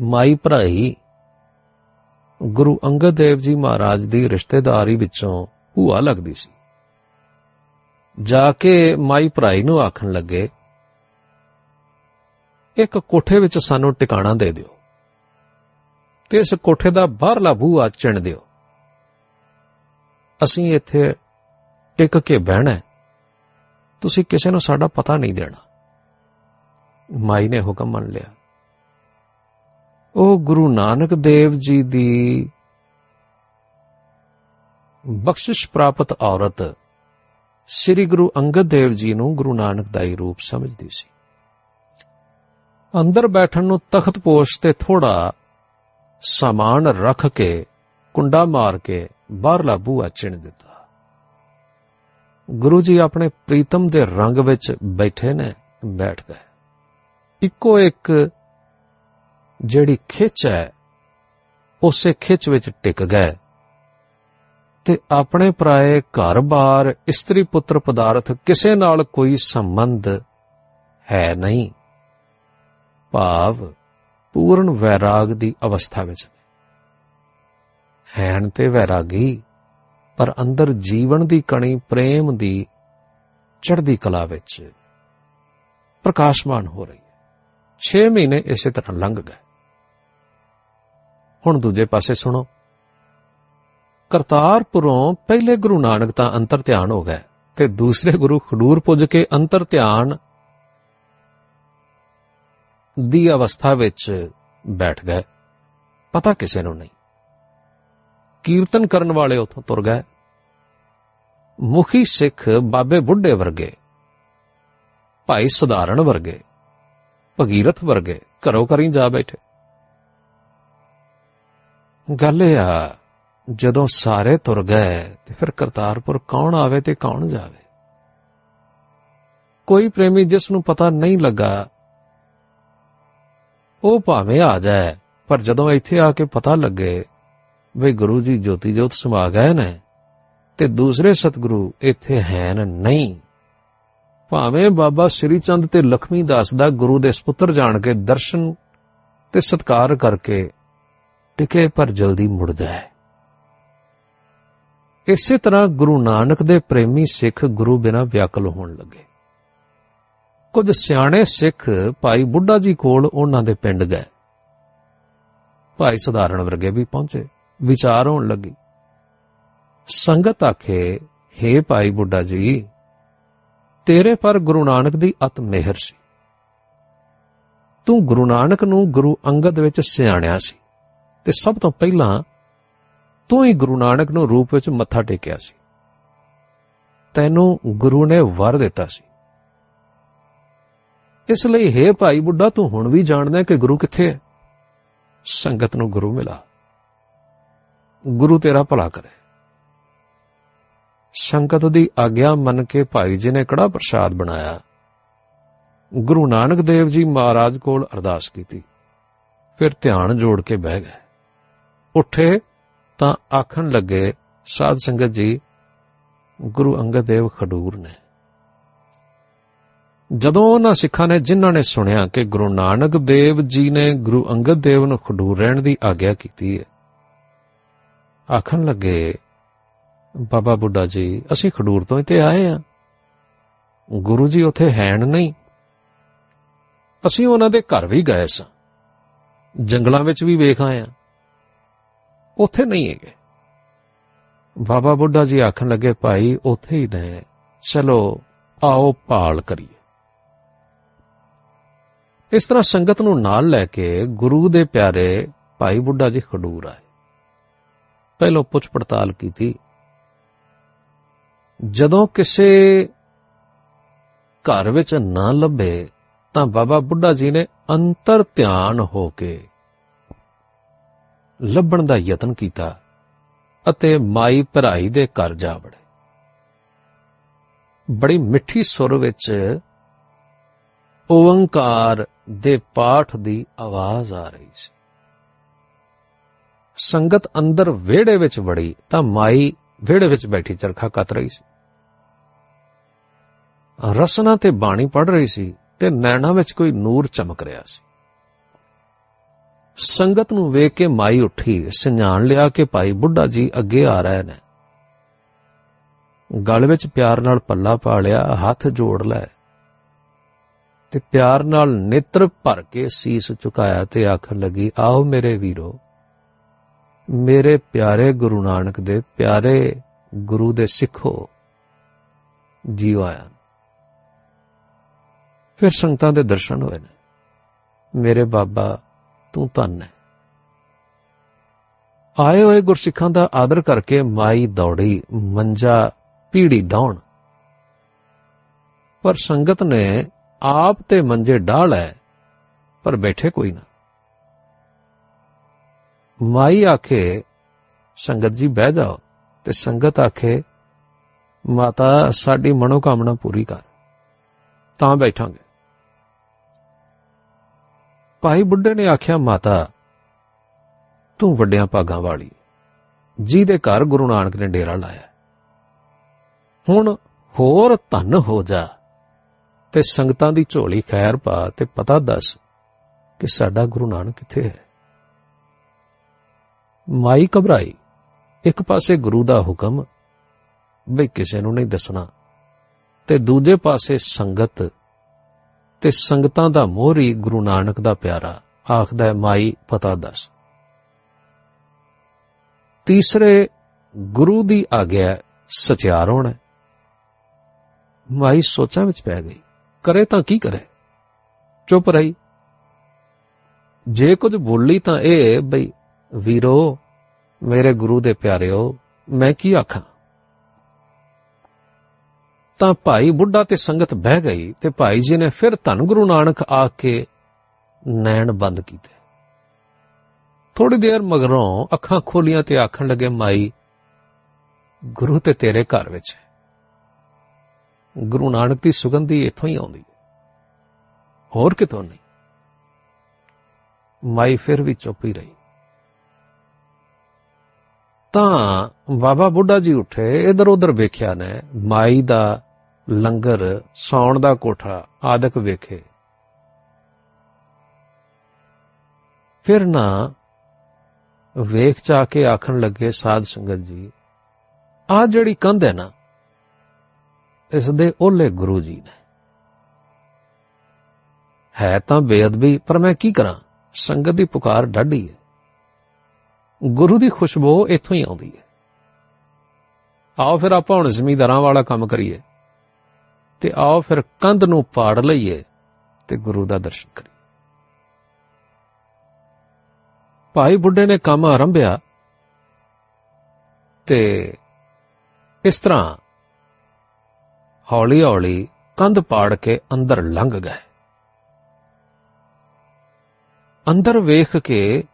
ਮਾਈ ਭਰਾਈ ਗੁਰੂ ਅੰਗਦ ਦੇਵ ਜੀ ਮਹਾਰਾਜ ਦੀ ਰਿਸ਼ਤੇਦਾਰੀ ਵਿੱਚੋਂ ਭੂਆ ਲੱਗਦੀ ਸੀ। ਜਾ ਕੇ ਮਾਈ ਭਰਾਈ ਨੂੰ ਆਖਣ ਲੱਗੇ, ਇੱਕ ਕੋਠੇ ਵਿੱਚ ਸਾਨੂੰ ਟਿਕਾਣਾ ਦੇ ਦਿਓ ਤੇ ਇਸ ਕੋਠੇ ਦਾ ਬਾਹਰਲਾ ਬੂਹਾ ਚਿਣ ਦਿਓ। ਅਸੀਂ ਇੱਥੇ ਟਿਕ ਕੇ ਬਹਿਣਾ ਤੁਸੀਂ ਕਿਸੇ ਨੂੰ ਸਾਡਾ ਪਤਾ ਨਹੀਂ ਦੇਣਾ। ਮਾਈ ਨੇ ਹੁਕਮ ਮੰਨ ਲਿਆ। ਉਹ ਗੁਰੂ ਨਾਨਕ ਦੇਵ ਜੀ ਦੀ ਬਖਸ਼ਿਸ਼ ਪ੍ਰਾਪਤ ਔਰਤ ਸ੍ਰੀ ਗੁਰੂ ਅੰਗਦ ਦੇਵ ਜੀ ਨੂੰ ਗੁਰੂ ਨਾਨਕ ਦਾ ਹੀ ਰੂਪ ਸਮਝਦੀ ਸੀ। ਅੰਦਰ ਬੈਠਣ ਨੂੰ ਤਖਤ ਪੋਸ਼ ਤੇ ਥੋੜਾ ਸਾਮਾਨ ਰੱਖ ਕੇ, ਕੁੰਡਾ ਮਾਰ ਕੇ ਬਾਹਰਲਾ ਬੂਹਾ ਚਿਣ ਦਿੱਤਾ। ਗੁਰੂ ਜੀ ਆਪਣੇ ਪ੍ਰੀਤਮ ਦੇ ਰੰਗ ਵਿੱਚ ਬੈਠੇ ਨੇ, ਬੈਠ ਗਏ। ਇੱਕੋ ਇੱਕ ਜਿਹੜੀ ਖਿੱਚ ਹੈ, ਉਸੇ ਖਿੱਚ ਵਿੱਚ ਟਿਕ ਗਏ। ਤੇ ਆਪਣੇ ਪਰਾਏ ਘਰ-ਬਾਰ ਇਸਤਰੀ ਪੁੱਤਰ ਪਦਾਰਥ ਕਿਸੇ ਨਾਲ ਕੋਈ ਸੰਬੰਧ ਹੈ ਨਹੀਂ। ਭਾਵ ਪੂਰਨ ਵੈਰਾਗ ਦੀ ਅਵਸਥਾ ਵਿੱਚ ਹੈਣ ਤੇ ਵੈਰਾਗੀ, ਪਰ ਅੰਦਰ ਜੀਵਨ ਦੀ ਕਣੀ ਪ੍ਰੇਮ ਦੀ ਚੜ੍ਹਦੀ ਕਲਾ ਵਿੱਚ ਪ੍ਰਕਾਸ਼ਮਾਨ ਹੋ ਰਹੀ ਹੈ। 6 ਮਹੀਨੇ ਇਸੇ ਤਰ੍ਹਾਂ ਲੰਘ ਗਏ। ਹੁਣ ਦੂਜੇ ਪਾਸੇ ਸੁਣੋ। ਕਰਤਾਰਪੁਰੋਂ ਪਹਿਲੇ ਗੁਰੂ ਨਾਨਕ ਤਾਂ ਅੰਤਰ ਧਿਆਨ ਹੋ ਗਏ ਤੇ ਦੂਸਰੇ ਗੁਰੂ ਖਡੂਰ ਪੁੱਜ ਕੇ ਅੰਤਰ ਧਿਆਨ ਦੀ ਅਵਸਥਾ ਵਿੱਚ ਬੈਠ ਗਏ। ਪਤਾ ਕਿਸੇ ਨੂੰ ਨਹੀਂ। ਕੀਰਤਨ ਕਰਨ ਵਾਲੇ ਉਥੋਂ ਤੁਰ ਗਏ। ਮੁਖੀ ਸਿੱਖ ਬਾਬੇ ਬੁੱਢੇ ਵਰਗੇ, ਭਾਈ ਸਧਾਰਨ ਵਰਗੇ, ਭਗੀਰਥ ਵਰਗੇ ਘਰੋਂ ਕਰੀ ਜਾ ਬੈਠੇ। ਗੱਲ ਇਹ ਆ, ਜਦੋਂ ਸਾਰੇ ਤੁਰ ਗਏ ਤੇ ਫਿਰ ਕਰਤਾਰਪੁਰ ਕੌਣ ਆਵੇ ਤੇ ਕੌਣ ਜਾਵੇ? ਕੋਈ ਪ੍ਰੇਮੀ ਜਿਸ ਨੂੰ ਪਤਾ ਨਹੀਂ ਲੱਗਾ, ਉਹ ਭਾਵੇਂ ਆ ਜਾਏ, ਪਰ ਜਦੋਂ ਇੱਥੇ ਆ ਕੇ ਪਤਾ ਲੱਗੇ ਵੀ ਗੁਰੂ ਜੀ ਜੋਤੀ ਜੋਤ ਸਮਾ ਗਏ ਨੇ ਤੇ ਦੂਸਰੇ ਸਤਿਗੁਰੂ ਇੱਥੇ ਹਨ ਨਹੀਂ। ਭਾਵੇਂ ਬਾਬਾ ਸ੍ਰੀ ਚੰਦ ਤੇ ਲਖਮੀ ਦਾਸ ਦਾ ਗੁਰੂ ਦੇ ਸੁਪੁੱਤਰ ਜਾਣ ਕੇ ਦਰਸ਼ਨ ਤੇ ਸਤਕਾਰ ਕਰਕੇ ਟਿਕੇ ਪਰ ਜਲਦੀ ਮੁੜ ਜਾਏ। ਇਸੇ ਤਰ੍ਹਾਂ ਗੁਰੂ ਨਾਨਕ ਦੇ ਪ੍ਰੇਮੀ ਸਿੱਖ ਗੁਰੂ ਬਿਨਾ ਵਿਆਕਲ ਹੋਣ ਲੱਗੇ। ਕੁਝ ਸਿਆਣੇ ਸਿੱਖ ਭਾਈ ਬੁੱਢਾ ਜੀ ਕੋਲ ਉਹਨਾਂ ਦੇ ਪਿੰਡ ਗਏ। ਭਾਈ ਸਧਾਰਨ ਵਰਗੇ ਵੀ ਪਹੁੰਚੇ। ਵਿਚਾਰ ਹੋਣ ਲੱਗੀ। ਸੰਗਤ ਆਖੇ हे ਭਾਈ ਬੁੱਢਾ ਜੀ, ਤੇਰੇ ਪਰ ਗੁਰੂ ਨਾਨਕ ਦੀ ਅਤ ਮਿਹਰ ਸੀ। ਤੂੰ ਗੁਰੂ ਨਾਨਕ ਨੂੰ ਗੁਰੂ ਅੰਗਦ ਵਿੱਚ ਸਿਆਣਿਆ ਸੀ ਤੇ ਸਭ ਤੋਂ ਪਹਿਲਾਂ ਤੂੰ ਹੀ ਗੁਰੂ ਨਾਨਕ ਨੂੰ ਰੂਪ ਵਿੱਚ ਮੱਥਾ ਟੇਕਿਆ ਸੀ। ਤੈਨੂੰ ਗੁਰੂ ਨੇ ਵਰ ਦਿੱਤਾ ਸੀ। ਇਸ ਲਈ ਹੈ ਭਾਈ ਬੁੱਢਾ, ਤੂੰ ਹੁਣ ਵੀ ਜਾਣਦਾ ਕਿ ਗੁਰੂ ਕਿੱਥੇ ਹੈ? ਸੰਗਤ ਨੂੰ ਗੁਰੂ ਮਿਲਾ। ਗੁਰੂ ਤੇਰਾ ਭਲਾ ਕਰੇ। ਸੰਗਤ ਦੀ ਆਗਿਆ ਮੰਨ ਕੇ ਭਾਈ ਜੀ ਨੇ ਕੜਾ ਪ੍ਰਸ਼ਾਦ ਬਣਾਇਆ? ਗੁਰੂ ਨਾਨਕ ਦੇਵ ਜੀ ਮਹਾਰਾਜ ਕੋਲ ਅਰਦਾਸ ਕੀਤੀ। ਫਿਰ ਧਿਆਨ ਜੋੜ ਕੇ ਬਹਿ ਗਏ। ਉੱਠੇ ਤਾਂ ਆਖਣ ਲੱਗੇ, ਸਾਧ ਸੰਗਤ ਜੀ, ਗੁਰੂ ਅੰਗਦ ਦੇਵ ਖਡੂਰ ਨੇ। ਜਦੋਂ ਉਹਨਾਂ ਸਿੱਖਾਂ ਨੇ ਜਿਨ੍ਹਾਂ ਨੇ ਸੁਣਿਆ ਕਿ ਗੁਰੂ ਨਾਨਕ ਦੇਵ ਜੀ ਨੇ ਗੁਰੂ ਅੰਗਦ ਦੇਵ ਨੂੰ ਖਡੂਰ ਰਹਿਣ ਦੀ ਆਗਿਆ ਕੀਤੀ ਹੈ ਆਖਣ ਲੱਗੇ, ਬਾਬਾ ਬੁੱਢਾ ਜੀ, ਅਸੀਂ ਖਡੂਰ ਤੋਂ ਇੱਥੇ ਆਏ ਆ। ਗੁਰੂ ਜੀ ਉੱਥੇ ਹੈਣ ਨਹੀਂ। ਅਸੀਂ ਉਹਨਾਂ ਦੇ ਘਰ ਵੀ ਗਏ ਸਾਂ। ਜੰਗਲਾਂ ਵਿੱਚ ਵੀ ਵੇਖ ਆਏ ਆ। ਉੱਥੇ ਨਹੀਂ ਹੈਗੇ। ਬਾਬਾ ਬੁੱਢਾ ਜੀ ਆਖਣ ਲੱਗੇ, ਭਾਈ, ਉੱਥੇ ਹੀ ਨੇ। ਚਲੋ, ਆਓ ਭਾਲ ਕਰੀਏ। ਇਸ ਤਰ੍ਹਾਂ ਸੰਗਤ ਨੂੰ ਨਾਲ ਲੈ ਕੇ ਗੁਰੂ ਦੇ ਪਿਆਰੇ ਭਾਈ ਬੁੱਢਾ ਜੀ ਖਡੂਰ ਆਏ। ਪਹਿਲਾਂ ਪੁੱਛ ਪੜਤਾਲ ਕੀਤੀ। ਜਦੋਂ ਕਿਸੇ ਘਰ ਵਿੱਚ ਨਾ ਲੱਭੇ, ਤਾਂ ਬਾਬਾ ਬੁੱਢਾ ਜੀ ਨੇ ਅੰਤਰ ਧਿਆਨ ਹੋ ਕੇ ਲੱਭਣ ਦਾ ਯਤਨ ਕੀਤਾ ਅਤੇ ਮਾਈ ਭਰਾਈ ਦੇ ਘਰ ਜਾ ਵੜੇ। ਬੜੀ ਮਿੱਠੀ ਸੁਰ ਵਿੱਚ ਓੰਕਾਰ ਦੇ ਪਾਠ ਦੀ ਆਵਾਜ਼ ਆ ਰਹੀ ਸੀ। ਸੰਗਤ ਅੰਦਰ ਵਿਹੜੇ ਵਿੱਚ ਵੜੀ ਤਾਂ ਮਾਈ ਵਿਹੜੇ ਵਿੱਚ ਬੈਠੀ ਚਰਖਾ ਕੱਤ ਰਹੀ ਸੀ। ਰਸਨਾ ਤੇ ਬਾਣੀ ਪੜ ਰਹੀ ਸੀ ਤੇ ਨੈਣਾ ਵਿੱਚ ਕੋਈ ਨੂਰ ਚਮਕ ਰਿਹਾ ਸੀ। ਸੰਗਤ ਨੂੰ ਵੇਖ ਕੇ ਮਾਈ ਉੱਠੀ ਸੰਝਾਣ ਲਿਆ ਕਿ ਭਾਈ ਬੁੱਢਾ ਜੀ ਅੱਗੇ ਆ ਰਹੇ ਨੇ। ਗਲ ਵਿੱਚ ਪਿਆਰ ਨਾਲ ਪੱਲਾ ਪਾ ਲਿਆ, ਹੱਥ ਜੋੜ ਲੈ। ਤੇ ਪਿਆਰ ਨਾਲ ਨੇਤਰ ਭਰ ਕੇ ਸੀਸ ਝੁਕਾਇਆ ਤੇ ਆਖਣ ਲੱਗੀ, ਆਓ ਮੇਰੇ ਵੀਰੋ ਮੇਰੇ ਪਿਆਰੇ ਗੁਰੂ ਨਾਨਕ ਦੇ ਪਿਆਰੇ ਗੁਰੂ ਦੇ ਸਿੱਖੋ, ਜੀਓ ਆਇਆ ਫਿਰ ਸੰਗਤਾਂ ਦੇ ਦਰਸ਼ਨ ਹੋਏ ਨੇ। ਮੇਰੇ ਬਾਬਾ, ਤੂੰ ਧੰਨ ਹੈ। ਆਏ ਹੋਏ ਗੁਰਸਿੱਖਾਂ ਦਾ ਆਦਰ ਕਰਕੇ ਮਾਈ ਦੌੜੀ, ਮੰਜਾ, ਪੀੜੀ ਡਾਉਣ। ਪਰ ਸੰਗਤ ਨੇ ਆਪ ਤੇ ਮੰਜੇ ਢਾਲ ਹੈ ਪਰ ਬੈਠੇ ਕੋਈ ਨਾ। ਮਾਈ ਆਖੇ, ਸੰਗਤ ਜੀ ਬਹਿ ਜਾਓ ਤੇ ਸੰਗਤ ਆਖੇ, ਮਾਤਾ ਸਾਡੀ ਮਨੋਕਾਮਨਾ ਪੂਰੀ ਕਰ, ਤਾਂ ਬੈਠਾਂਗੇ। ਭਾਈ ਬੁੱਢੇ ਨੇ ਆਖਿਆ, ਮਾਤਾ, ਤੂੰ ਵੱਡਿਆਂ ਭਾਗਾਂ ਵਾਲੀ, ਜਿਹਦੇ ਘਰ ਗੁਰੂ ਨਾਨਕ ਨੇ ਡੇਰਾ ਲਾਇਆ। ਹੁਣ ਹੋਰ ਧਨ ਹੋ ਜਾ ਤੇ ਸੰਗਤਾਂ ਦੀ ਝੋਲੀ ਖੈਰ ਪਾ ਤੇ ਪਤਾ ਦੱਸ ਕਿ ਸਾਡਾ ਗੁਰੂ ਨਾਨਕ ਕਿੱਥੇ ਹੈ। ਮਾਈ ਘਬਰਾਈ। ਇੱਕ ਪਾਸੇ ਗੁਰੂ ਦਾ ਹੁਕਮ, ਬਈ ਕਿਸੇ ਨੂੰ ਨਹੀਂ ਦੱਸਣਾ, ਤੇ ਦੂਜੇ ਪਾਸੇ ਸੰਗਤ, ਤੇ ਸੰਗਤਾਂ ਦਾ ਮੋਹਰੀ ਗੁਰੂ ਨਾਨਕ ਦਾ ਪਿਆਰਾ, ਆਖਦਾ ਹੈ, ਮਾਈ, ਪਤਾ ਦੱਸ। ਤੀਸਰੇ, ਗੁਰੂ ਦੀ ਆਗਿਆ ਸਚਿਆਰ ਹੋਣਾ ਮਾਈ ਸੋਚਾਂ ਵਿੱਚ ਪੈ ਗਈ, ਕਰੇ ਤਾਂ ਕੀ ਕਰੇ? ਚੁੱਪ ਰਹੀ। ਜੇ ਕੁਝ ਬੋਲੀ ਤਾਂ ਇਹ, ਬਈ, ਵੀਰੋ ਮੇਰੇ ਗੁਰੂ ਦੇ ਪਿਆਰਿਓ, ਮੈਂ ਕੀ ਆਖਾਂ? ਤਾਂ ਭਾਈ ਬੁੱਢਾ ਤੇ ਸੰਗਤ ਬਹਿ ਗਈ ਤੇ ਭਾਈ ਜੀ ਨੇ ਫਿਰ ਧੰਨ ਗੁਰੂ ਨਾਨਕ ਆ ਕੇ ਨੈਣ ਬੰਦ ਕੀਤੇ। ਥੋੜੀ ਦੇਰ ਮਗਰੋਂ ਅੱਖਾਂ ਖੋਲੀਆਂ ਤੇ ਆਖਣ ਲੱਗੇ, ਮਾਈ, ਗੁਰੂ ਤੇ ਤੇਰੇ ਘਰ ਵਿੱਚ ਹੈ। ਗੁਰੂ ਨਾਨਕ ਦੀ ਸੁਗੰਧੀ ਇੱਥੋਂ ਹੀ ਆਉਂਦੀ ਹੈ। ਹੋਰ ਕਿਤੋਂ ਨਹੀਂ। ਮਾਈ ਫਿਰ ਵੀ ਚੁੱਪ ਹੀ ਰਹੀ। ਤਾਂ ਬਾਬਾ ਬੁੱਢਾ ਜੀ ਉੱਠੇ ਇਧਰ ਉਧਰ ਵੇਖਿਆ ਨੇ, ਮਾਈ ਦਾ ਲੰਗਰ, ਸੌਣ ਦਾ ਕੋਠਾ, ਆਦਿਕ ਵੇਖੇ। ਫਿਰ ਨਾ ਵੇਖ ਚਾ ਕੇ ਆਖਣ ਲੱਗੇ ਸਾਧ ਸੰਗਤ ਜੀ, ਆ ਜਿਹੜੀ ਕੰਧ ਹੈ ਨਾ, ਇਸ ਦੇ ਓਲੇ ਗੁਰੂ ਜੀ ਨੇ। ਹੈ ਤਾਂ ਬੇਅਦਬੀ, ਪਰ ਮੈਂ ਕੀ ਕਰਾਂ? ਸੰਗਤ ਦੀ ਪੁਕਾਰ ਡਾਢੀ ਹੈ। ਗੁਰੂ ਦੀ ਖੁਸ਼ਬੂ ਇੱਥੋਂ ਹੀ ਆਉਂਦੀ ਹੈ। ਆਓ ਫਿਰ ਆਪਾਂ ਹੁਣ ਜ਼ਮੀਂਦਾਰਾਂ ਵਾਲਾ ਕੰਮ ਕਰੀਏ ਤੇ ਆਓ ਫਿਰ ਕੰਧ ਨੂੰ ਪਾੜ ਲਈਏ ਤੇ ਗੁਰੂ ਦਾ ਦਰਸ਼ਨ ਕਰੀਏ। ਭਾਈ ਬੁੱਢੇ ਨੇ ਕੰਮ ਆਰੰਭਿਆ ਤੇ ਇਸ ਤਰ੍ਹਾਂ ਹੌਲੀ-ਹੌਲੀ ਕੰਧ ਪਾੜ ਕੇ ਅੰਦਰ ਲੰਘ ਗਏ। ਅੰਦਰ ਵੇਖ ਕੇ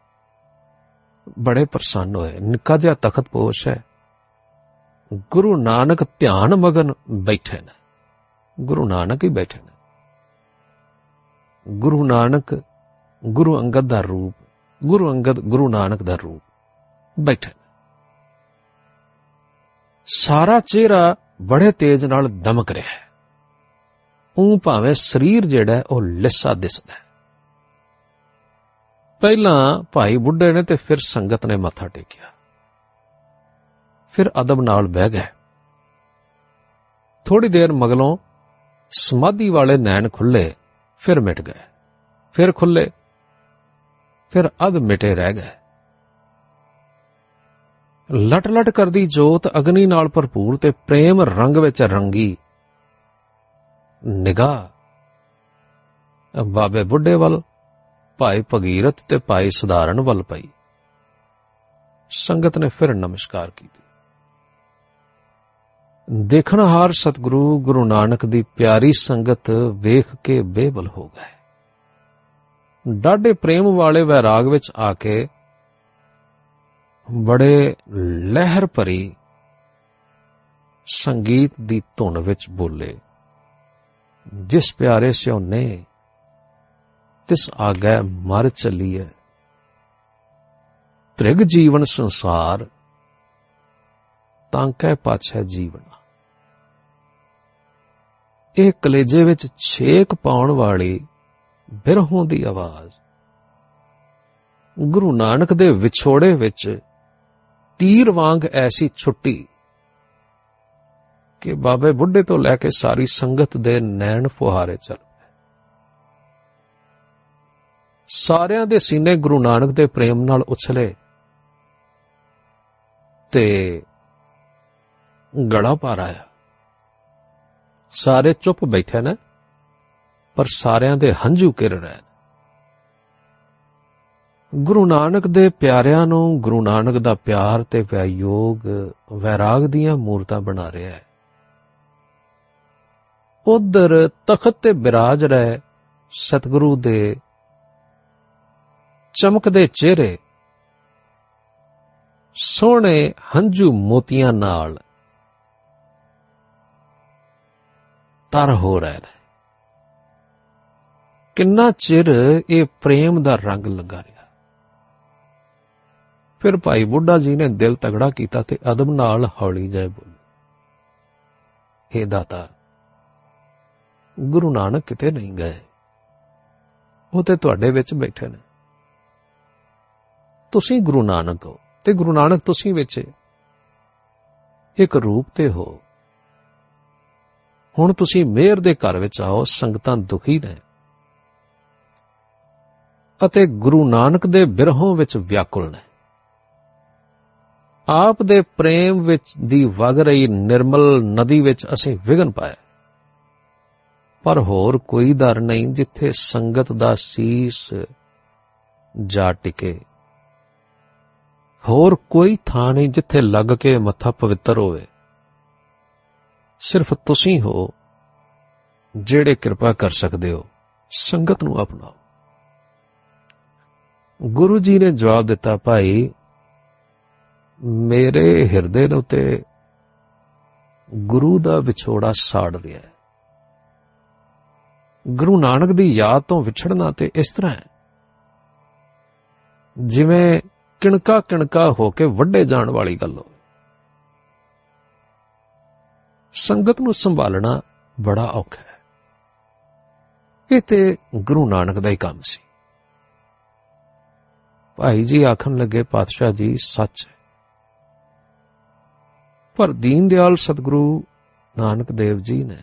ਬੜੇ ਪ੍ਰਸੰਨ ਹੋਏ। ਨਿੱਕਾ ਜਿਹਾ ਤਖਤ ਪੋਸ਼ ਹੈ। ਗੁਰੂ ਨਾਨਕ ਧਿਆਨ ਮਗਨ ਬੈਠੇ ਨੇ। ਗੁਰੂ ਨਾਨਕ ਹੀ ਬੈਠੇ ਨੇ। ਗੁਰੂ ਨਾਨਕ, ਗੁਰੂ ਅੰਗਦ ਦਾ ਰੂਪ, ਗੁਰੂ ਅੰਗਦ, ਗੁਰੂ ਨਾਨਕ ਦਾ ਰੂਪ ਬੈਠੇ ਨੇ। ਸਾਰਾ ਚਿਹਰਾ ਬੜੇ ਤੇਜ਼ ਨਾਲ ਦਮਕ ਰਿਹਾ ਹੈ। ਉਹ ਭਾਵੇਂ ਸਰੀਰ ਜਿਹੜਾ ਉਹ ਲਿੱਸਾ ਦਿਸਦਾ ਹੈ। ਪਹਿਲਾਂ ਭਾਈ ਬੁੱਢੇ ਨੇ ਤੇ ਫਿਰ ਸੰਗਤ ਨੇ ਮੱਥਾ ਟੇਕਿਆ। ਫਿਰ ਅਦਬ ਨਾਲ ਬਹਿ ਗਏ। ਥੋੜੀ ਦੇਰ ਮਗਲੋਂ ਸਮਾਧੀ ਵਾਲੇ ਨੈਣ ਖੁੱਲੇ, ਫਿਰ ਮਿਟ ਗਏ। ਫਿਰ ਖੁੱਲੇ, ਫਿਰ ਅਧ ਮਿਟੇ ਰਹਿ ਗਏ। ਲਟ ਲਟ ਕਰਦੀ ਜੋਤ ਅਗਨੀ ਨਾਲ ਭਰਪੂਰ ਤੇ ਪ੍ਰੇਮ ਰੰਗ ਵਿੱਚ ਰੰਗੀ। ਨਿਗਾਹ। ਬਾਬੇ ਬੁੱਢੇ ਵੱਲ ਭਾਈ ਭਗੀਰਥ ਤੇ ਭਾਈ ਸਧਾਰਨ ਵੱਲ ਪਈ। ਸੰਗਤ ਨੇ ਫਿਰ ਨਮਸਕਾਰ ਕੀਤੀ। ਦੇਖਣਹਾਰ ਸਤਿਗੁਰੂ ਗੁਰੂ ਨਾਨਕ ਦੀ ਪਿਆਰੀ ਸੰਗਤ ਵੇਖ ਕੇ ਬੇਬਲ ਹੋ ਗਏ। ਡਾਢੇ ਪ੍ਰੇਮ ਵਾਲੇ ਵੈਰਾਗ ਵਿੱਚ ਆ ਕੇ ਬੜੇ ਲਹਿਰ ਭਰੀ ਸੰਗੀਤ ਦੀ ਧੁਨ ਵਿੱਚ ਬੋਲੇ, ਜਿਸ ਪਿਆਰੇ ਸਿਓ ਨੇ ਤਿਸ ਆਗੈ ਮਰ ਚੱਲੀਐ। ਤ੍ਰਿਗ ਜੀਵਨ ਸੰਸਾਰ, ਤਾਂ ਕਹਿ ਪਾਛੈ ਜੀਵਨ। ਇਹ ਕਲੇਜੇ ਵਿੱਚ ਛੇਕ ਪਾਉਣ ਵਾਲੀ ਬਿਰਹੋਂ ਦੀ ਆਵਾਜ਼। ਗੁਰੂ ਨਾਨਕ ਦੇ ਵਿਛੋੜੇ ਵਿੱਚ ਤੀਰ ਵਾਂਗ ਐਸੀ ਛੁੱਟੀ ਕਿ ਬਾਬੇ ਬੁੱਢੇ ਤੋਂ ਲੈ ਕੇ ਸਾਰੀ ਸੰਗਤ ਦੇ ਨੈਣ ਫੁਹਾਰੇ ਚੱਲ ਸਾਰਿਆਂ ਦੇ ਸੀਨੇ ਗੁਰੂ ਨਾਨਕ ਦੇ ਪ੍ਰੇਮ ਨਾਲ ਉਛਲੇ ਤੇ ਗੜਾ ਪਾਰ ਆਇਆ। ਸਾਰੇ ਚੁੱਪ ਬੈਠੇ ਨੇ, ਪਰ ਸਾਰਿਆਂ ਦੇ ਹੰਝੂ ਕਿਰ ਰਹੇ ਗੁਰੂ ਨਾਨਕ ਦੇ ਪਿਆਰਿਆਂ ਨੂੰ ਗੁਰੂ ਨਾਨਕ ਦਾ ਪਿਆਰ ਤੇ ਵਿਯੋਗ ਵੈਰਾਗ ਦੀਆਂ ਮੂਰਤਾਂ ਬਣਾ ਰਿਹਾ ਹੈ। ਉਧਰ ਤਖਤ ਤੇ ਬਿਰਾਜ ਰਹੇ ਸਤਿਗੁਰੂ ਦੇ ਚਮਕਦੇ ਚਿਹਰੇ, ਸੋਹਣੇ ਹੰਝੂ ਮੋਤੀਆਂ ਨਾਲ ਤਰ ਹੋ ਰਹੇ ਨੇ ਕਿੰਨਾ ਚਿਰ ਇਹ ਪ੍ਰੇਮ ਦਾ ਰੰਗ ਲਗਾ ਰਿਹਾ। ਫਿਰ ਭਾਈ ਬੁੱਢਾ ਜੀ ਨੇ ਦਿਲ ਤਗੜਾ ਕੀਤਾ ਤੇ ਅਦਬ ਨਾਲ ਹੌਲੀ ਜਾਏ ਬੋਲੇ, ਹੇ ਦਾਤਾ, ਗੁਰੂ ਨਾਨਕ ਕਿਤੇ ਨਹੀਂ ਗਏ? ਉਹ ਤੇ ਤੁਹਾਡੇ ਵਿੱਚ ਬੈਠੇ ਨੇ। ਤੁਸੀਂ ਗੁਰੂ ਨਾਨਕ ਹੋ ਤੇ ਗੁਰੂ ਨਾਨਕ ਤੁਸੀਂ ਵਿੱਚ ਇੱਕ ਰੂਪ ਤੇ ਹੋ। ਹੁਣ ਤੁਸੀਂ ਮਿਹਰ ਦੇ ਘਰ ਵਿੱਚ ਆਓ, ਸੰਗਤਾਂ ਦੁਖੀ ਨੇ ਅਤੇ ਗੁਰੂ ਨਾਨਕ ਦੇ ਬਿਰਹੋਂ ਵਿੱਚ ਵਿਆਕੁਲ ਨੇ। ਆਪ ਦੇ ਪ੍ਰੇਮ ਵਿੱਚ ਦੀ ਵਗ ਰਹੀ ਨਿਰਮਲ ਨਦੀ ਵਿੱਚ ਅਸੀਂ ਵਿਗਨ ਪਾਇਆ। ਪਰ ਹੋਰ ਕੋਈ ਦਰ ਨਹੀਂ ਜਿੱਥੇ ਸੰਗਤ ਦਾ ਸੀਸ ਜਾ ਟਿਕੇ। ਹੋਰ ਕੋਈ ਥਾਂ ਨਹੀਂ ਜਿੱਥੇ ਲੱਗ ਕੇ ਮੱਥਾ ਪਵਿੱਤਰ ਹੋਵੇ। ਸਿਰਫ ਤੁਸੀਂ ਹੋ ਜਿਹੜੇ ਕਿਰਪਾ ਕਰ ਸਕਦੇ ਹੋ। ਸੰਗਤ ਨੂੰ ਅਪਣਾਓ। ਗੁਰੂ ਜੀ ਨੇ ਜਵਾਬ ਦਿੱਤਾ, ਭਾਈ, ਮੇਰੇ ਹਿਰਦੇ ਨੂੰ ਤੇ ਗੁਰੂ ਦਾ ਵਿਛੋੜਾ ਸਾੜ ਰਿਹਾ ਹੈ। ਗੁਰੂ ਨਾਨਕ ਦੀ ਯਾਦ ਤੋਂ ਵਿਛੜਨਾ ਤੇ ਇਸ ਤਰ੍ਹਾਂ ਹੈ। ਜਿਵੇਂ ਕਿਣਕਾ ਕਿਣਕਾ ਹੋ ਕੇ ਵੱਡੇ ਜਾਣ ਵਾਲੀ ਗੱਲ ਹੋਵੇ ਸੰਗਤ ਨੂੰ ਸੰਭਾਲਣਾ ਬੜਾ ਔਖਾ ਹੈ। ਇਹ ਤੇ ਗੁਰੂ ਨਾਨਕ ਦਾ ਹੀ ਕੰਮ ਸੀ। ਭਾਈ ਜੀ ਆਖਣ ਲੱਗੇ, ਪਾਤਸ਼ਾਹ ਜੀ, ਸੱਚ ਹੈ। ਪਰ ਦੀਨ ਦਿਆਲ ਸਤਿਗੁਰੂ ਨਾਨਕ ਦੇਵ ਜੀ ਨੇ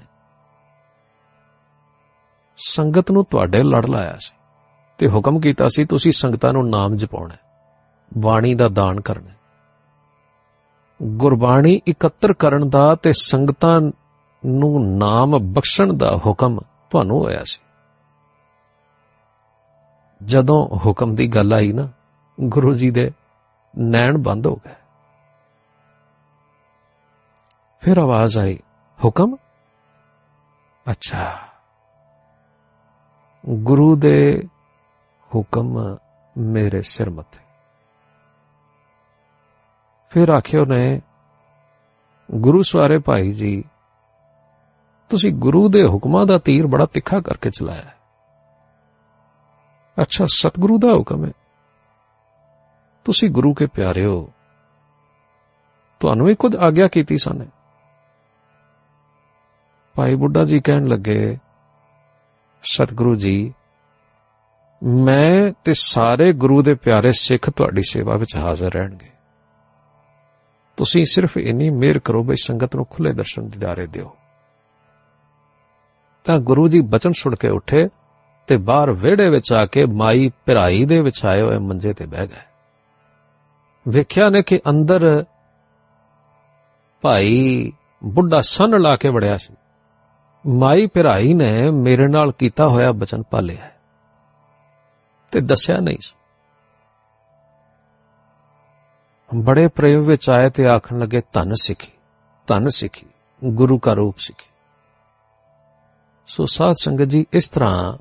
ਸੰਗਤ ਨੂੰ ਤੁਹਾਡੇ ਲੜ ਲਾਇਆ ਸੀ ਤੇ ਹੁਕਮ ਕੀਤਾ ਸੀ, ਤੁਸੀਂ ਸੰਗਤਾਂ ਨੂੰ ਨਾਮ ਜਪਾਉਣਾ ਬਾਣੀ ਦਾ ਦਾਨ ਕਰਨਾ ਗੁਰਬਾਣੀ ਇਕੱਤਰ ਕਰਨ ਦਾ ਤੇ ਸੰਗਤਾਂ ਨੂੰ ਨਾਮ ਬਖਸ਼ਣ ਦਾ ਹੁਕਮ ਤੁਹਾਨੂੰ ਹੋਇਆ ਸੀ। ਜਦੋਂ ਹੁਕਮ ਦੀ ਗੱਲ ਆਈ ਨਾ, ਗੁਰੂ ਜੀ ਦੇ ਨੈਣ ਬੰਦ ਹੋ ਗਏ। ਫਿਰ ਆਵਾਜ਼ ਆਈ, ਹੁਕਮ? ਅੱਛਾ। ਗੁਰੂ ਦੇ ਹੁਕਮ ਮੇਰੇ ਸਿਰ ਮੱਥੇ ਫਿਰ ਆਖਿਓ ਨੇ ਗੁਰੂ ਸਵਾਰੇ ਭਾਈ ਜੀ, ਤੁਸੀਂ ਗੁਰੂ ਦੇ ਹੁਕਮਾਂ ਦਾ ਤੀਰ ਬੜਾ ਤਿੱਖਾ ਕਰਕੇ ਚਲਾਇਆ ਅੱਛਾ, ਸਤਿਗੁਰੂ ਦਾ ਹੁਕਮ ਹੈ। ਤੁਸੀਂ ਗੁਰੂ ਕੇ ਪਿਆਰੇ ਹੋ। ਤੁਹਾਨੂੰ ਵੀ ਕੁਝ ਆਗਿਆ ਕੀਤੀ ਸਾਨੇ। ਭਾਈ ਬੁੱਢਾ ਜੀ ਕਹਿਣ ਲੱਗੇ, ਸਤਿਗੁਰੂ ਜੀ, ਮੈਂ ਤੇ ਸਾਰੇ ਗੁਰੂ ਦੇ ਪਿਆਰੇ ਸਿੱਖ ਤੁਹਾਡੀ ਸੇਵਾ ਵਿੱਚ ਹਾਜ਼ਰ ਰਹਿਣਗੇ। ਤੁਸੀਂ ਸਿਰਫ ਇੰਨੀ ਮਿਹਰ ਕਰੋ ਬਈ ਸੰਗਤ ਨੂੰ ਖੁੱਲੇ ਦਰਸ਼ਨ ਦਿਦਾਰੇ ਦਿਓ। ਤਾਂ ਗੁਰੂ ਜੀ ਬਚਨ ਸੁਣ ਕੇ ਉੱਠੇ ਤੇ ਬਾਹਰ ਵਿਹੜੇ ਵਿੱਚ ਆ ਕੇ ਮਾਈ ਭਰਾਈ ਦੇ ਵਿਛਾਏ ਹੋਏ ਮੰਜੇ ਤੇ ਬਹਿ ਗਏ। ਵੇਖਿਆ ਨੇ ਕਿ ਅੰਦਰ ਭਾਈ ਬੁੱਢਾ ਸੰਨ ਲਾ ਕੇ ਵੜਿਆ ਸੀ। ਮਾਈ ਭਰਾਈ ਨੇ ਮੇਰੇ ਨਾਲ ਕੀਤਾ ਹੋਇਆ ਬਚਨ ਪਾਲਿਆ ਤੇ ਦੱਸਿਆ ਨਹੀਂ ਸੀ। ਬੜੇ ਪ੍ਰੇਮ ਵਿੱਚ ਆਏ ਤੇ ਆਖਣ ਲੱਗੇ, ਧੰਨ ਸਿੱਖੀ ਧੰਨ ਸਿੱਖੀ, ਗੁਰੂ ਦਾ ਰੂਪ ਸਿੱਖੀ। ਸੋ ਸਾਧ ਸੰਗਤ ਜੀ, ਇਸ ਤਰ੍ਹਾਂ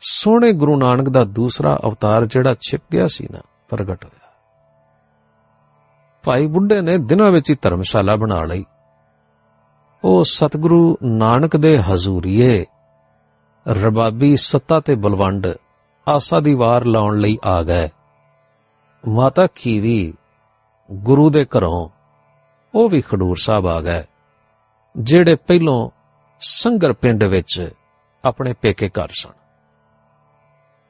ਸੋਹਣੇ ਗੁਰੂ ਨਾਨਕ ਦਾ ਦੂਸਰਾ ਅਵਤਾਰ ਜਿਹੜਾ ਛਿਪ ਗਿਆ ਸੀ ਨਾ, ਪ੍ਰਗਟ ਹੋਇਆ। ਭਾਈ ਬੁੱਢੇ ਨੇ ਦਿਨਾਂ ਵਿੱਚ ਹੀ ਧਰਮਸ਼ਾਲਾ ਬਣਾ ਲਈ। ਉਹ ਸਤਿਗੁਰੂ ਨਾਨਕ ਦੇ ਹਜ਼ੂਰੀਏ, ਰਬਾਬੀ ਸੱਤਾ ਤੇ ਬਲਵੰਡ ਆਸਾ ਦੀ ਵਾਰ ਲਾਉਣ ਲਈ ਆ ਗਏ। ਮਾਤਾ ਖੀਵੀ ਗੁਰੂ ਦੇ ਘਰੋਂ ਉਹ ਵੀ ਖਡੂਰ ਸਾਹਿਬ ਆ ਗਏ, ਜਿਹੜੇ ਪਹਿਲੋਂ ਸੰਗਰ ਪਿੰਡ ਵਿੱਚ ਆਪਣੇ ਪੇਕੇ ਘਰ ਸਨ।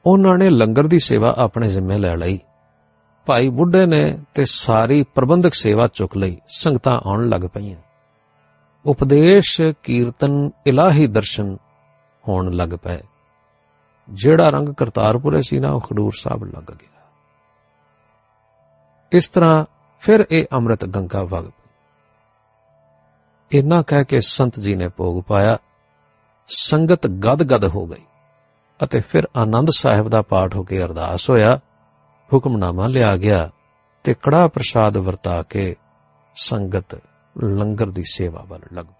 ਉਹਨਾਂ ਨੇ ਲੰਗਰ ਦੀ ਸੇਵਾ ਆਪਣੇ ਜ਼ਿੰਮੇ ਲੈ ਲਈ। ਭਾਈ ਬੁੱਢੇ ਨੇ ਤੇ ਸਾਰੀ ਪ੍ਰਬੰਧਕ ਸੇਵਾ ਚੁੱਕ ਲਈ, ਸੰਗਤਾਂ ਆਉਣ ਲੱਗ ਪਈਆਂ। ਉਪਦੇਸ਼, ਕੀਰਤਨ, ਇਲਾਹੀ ਦਰਸ਼ਨ ਹੋਣ ਲੱਗ ਪਏ। ਜਿਹੜਾ ਰੰਗ ਕਰਤਾਰਪੁਰੇ ਸੀ ਨਾ, ਉਹ ਖਡੂਰ ਸਾਹਿਬ ਲੱਗ ਗਿਆ। ਇਸ ਤਰ੍ਹਾਂ ਫਿਰ ਇਹ ਅੰਮ੍ਰਿਤ ਗੰਗਾ ਵਗ ਪਈ। ਇੰਨਾ ਕਹਿ ਕੇ ਸੰਤ ਜੀ ਨੇ ਭੋਗ ਪਾਇਆ। ਸੰਗਤ ਗਦ-ਗਦ ਹੋ ਗਈ ਅਤੇ ਫਿਰ ਆਨੰਦ ਸਾਹਿਬ ਦਾ ਪਾਠ ਹੋ ਕੇ ਅਰਦਾਸ ਹੋਇਆ। ਹੁਕਮਨਾਮਾ ਲਿਆ ਗਿਆ ਤੇ ਕੜਾ ਪ੍ਰਸ਼ਾਦ ਵਰਤਾ ਕੇ ਸੰਗਤ ਲੰਗਰ ਦੀ ਸੇਵਾ ਵੱਲ ਲੱਗ ਪਈ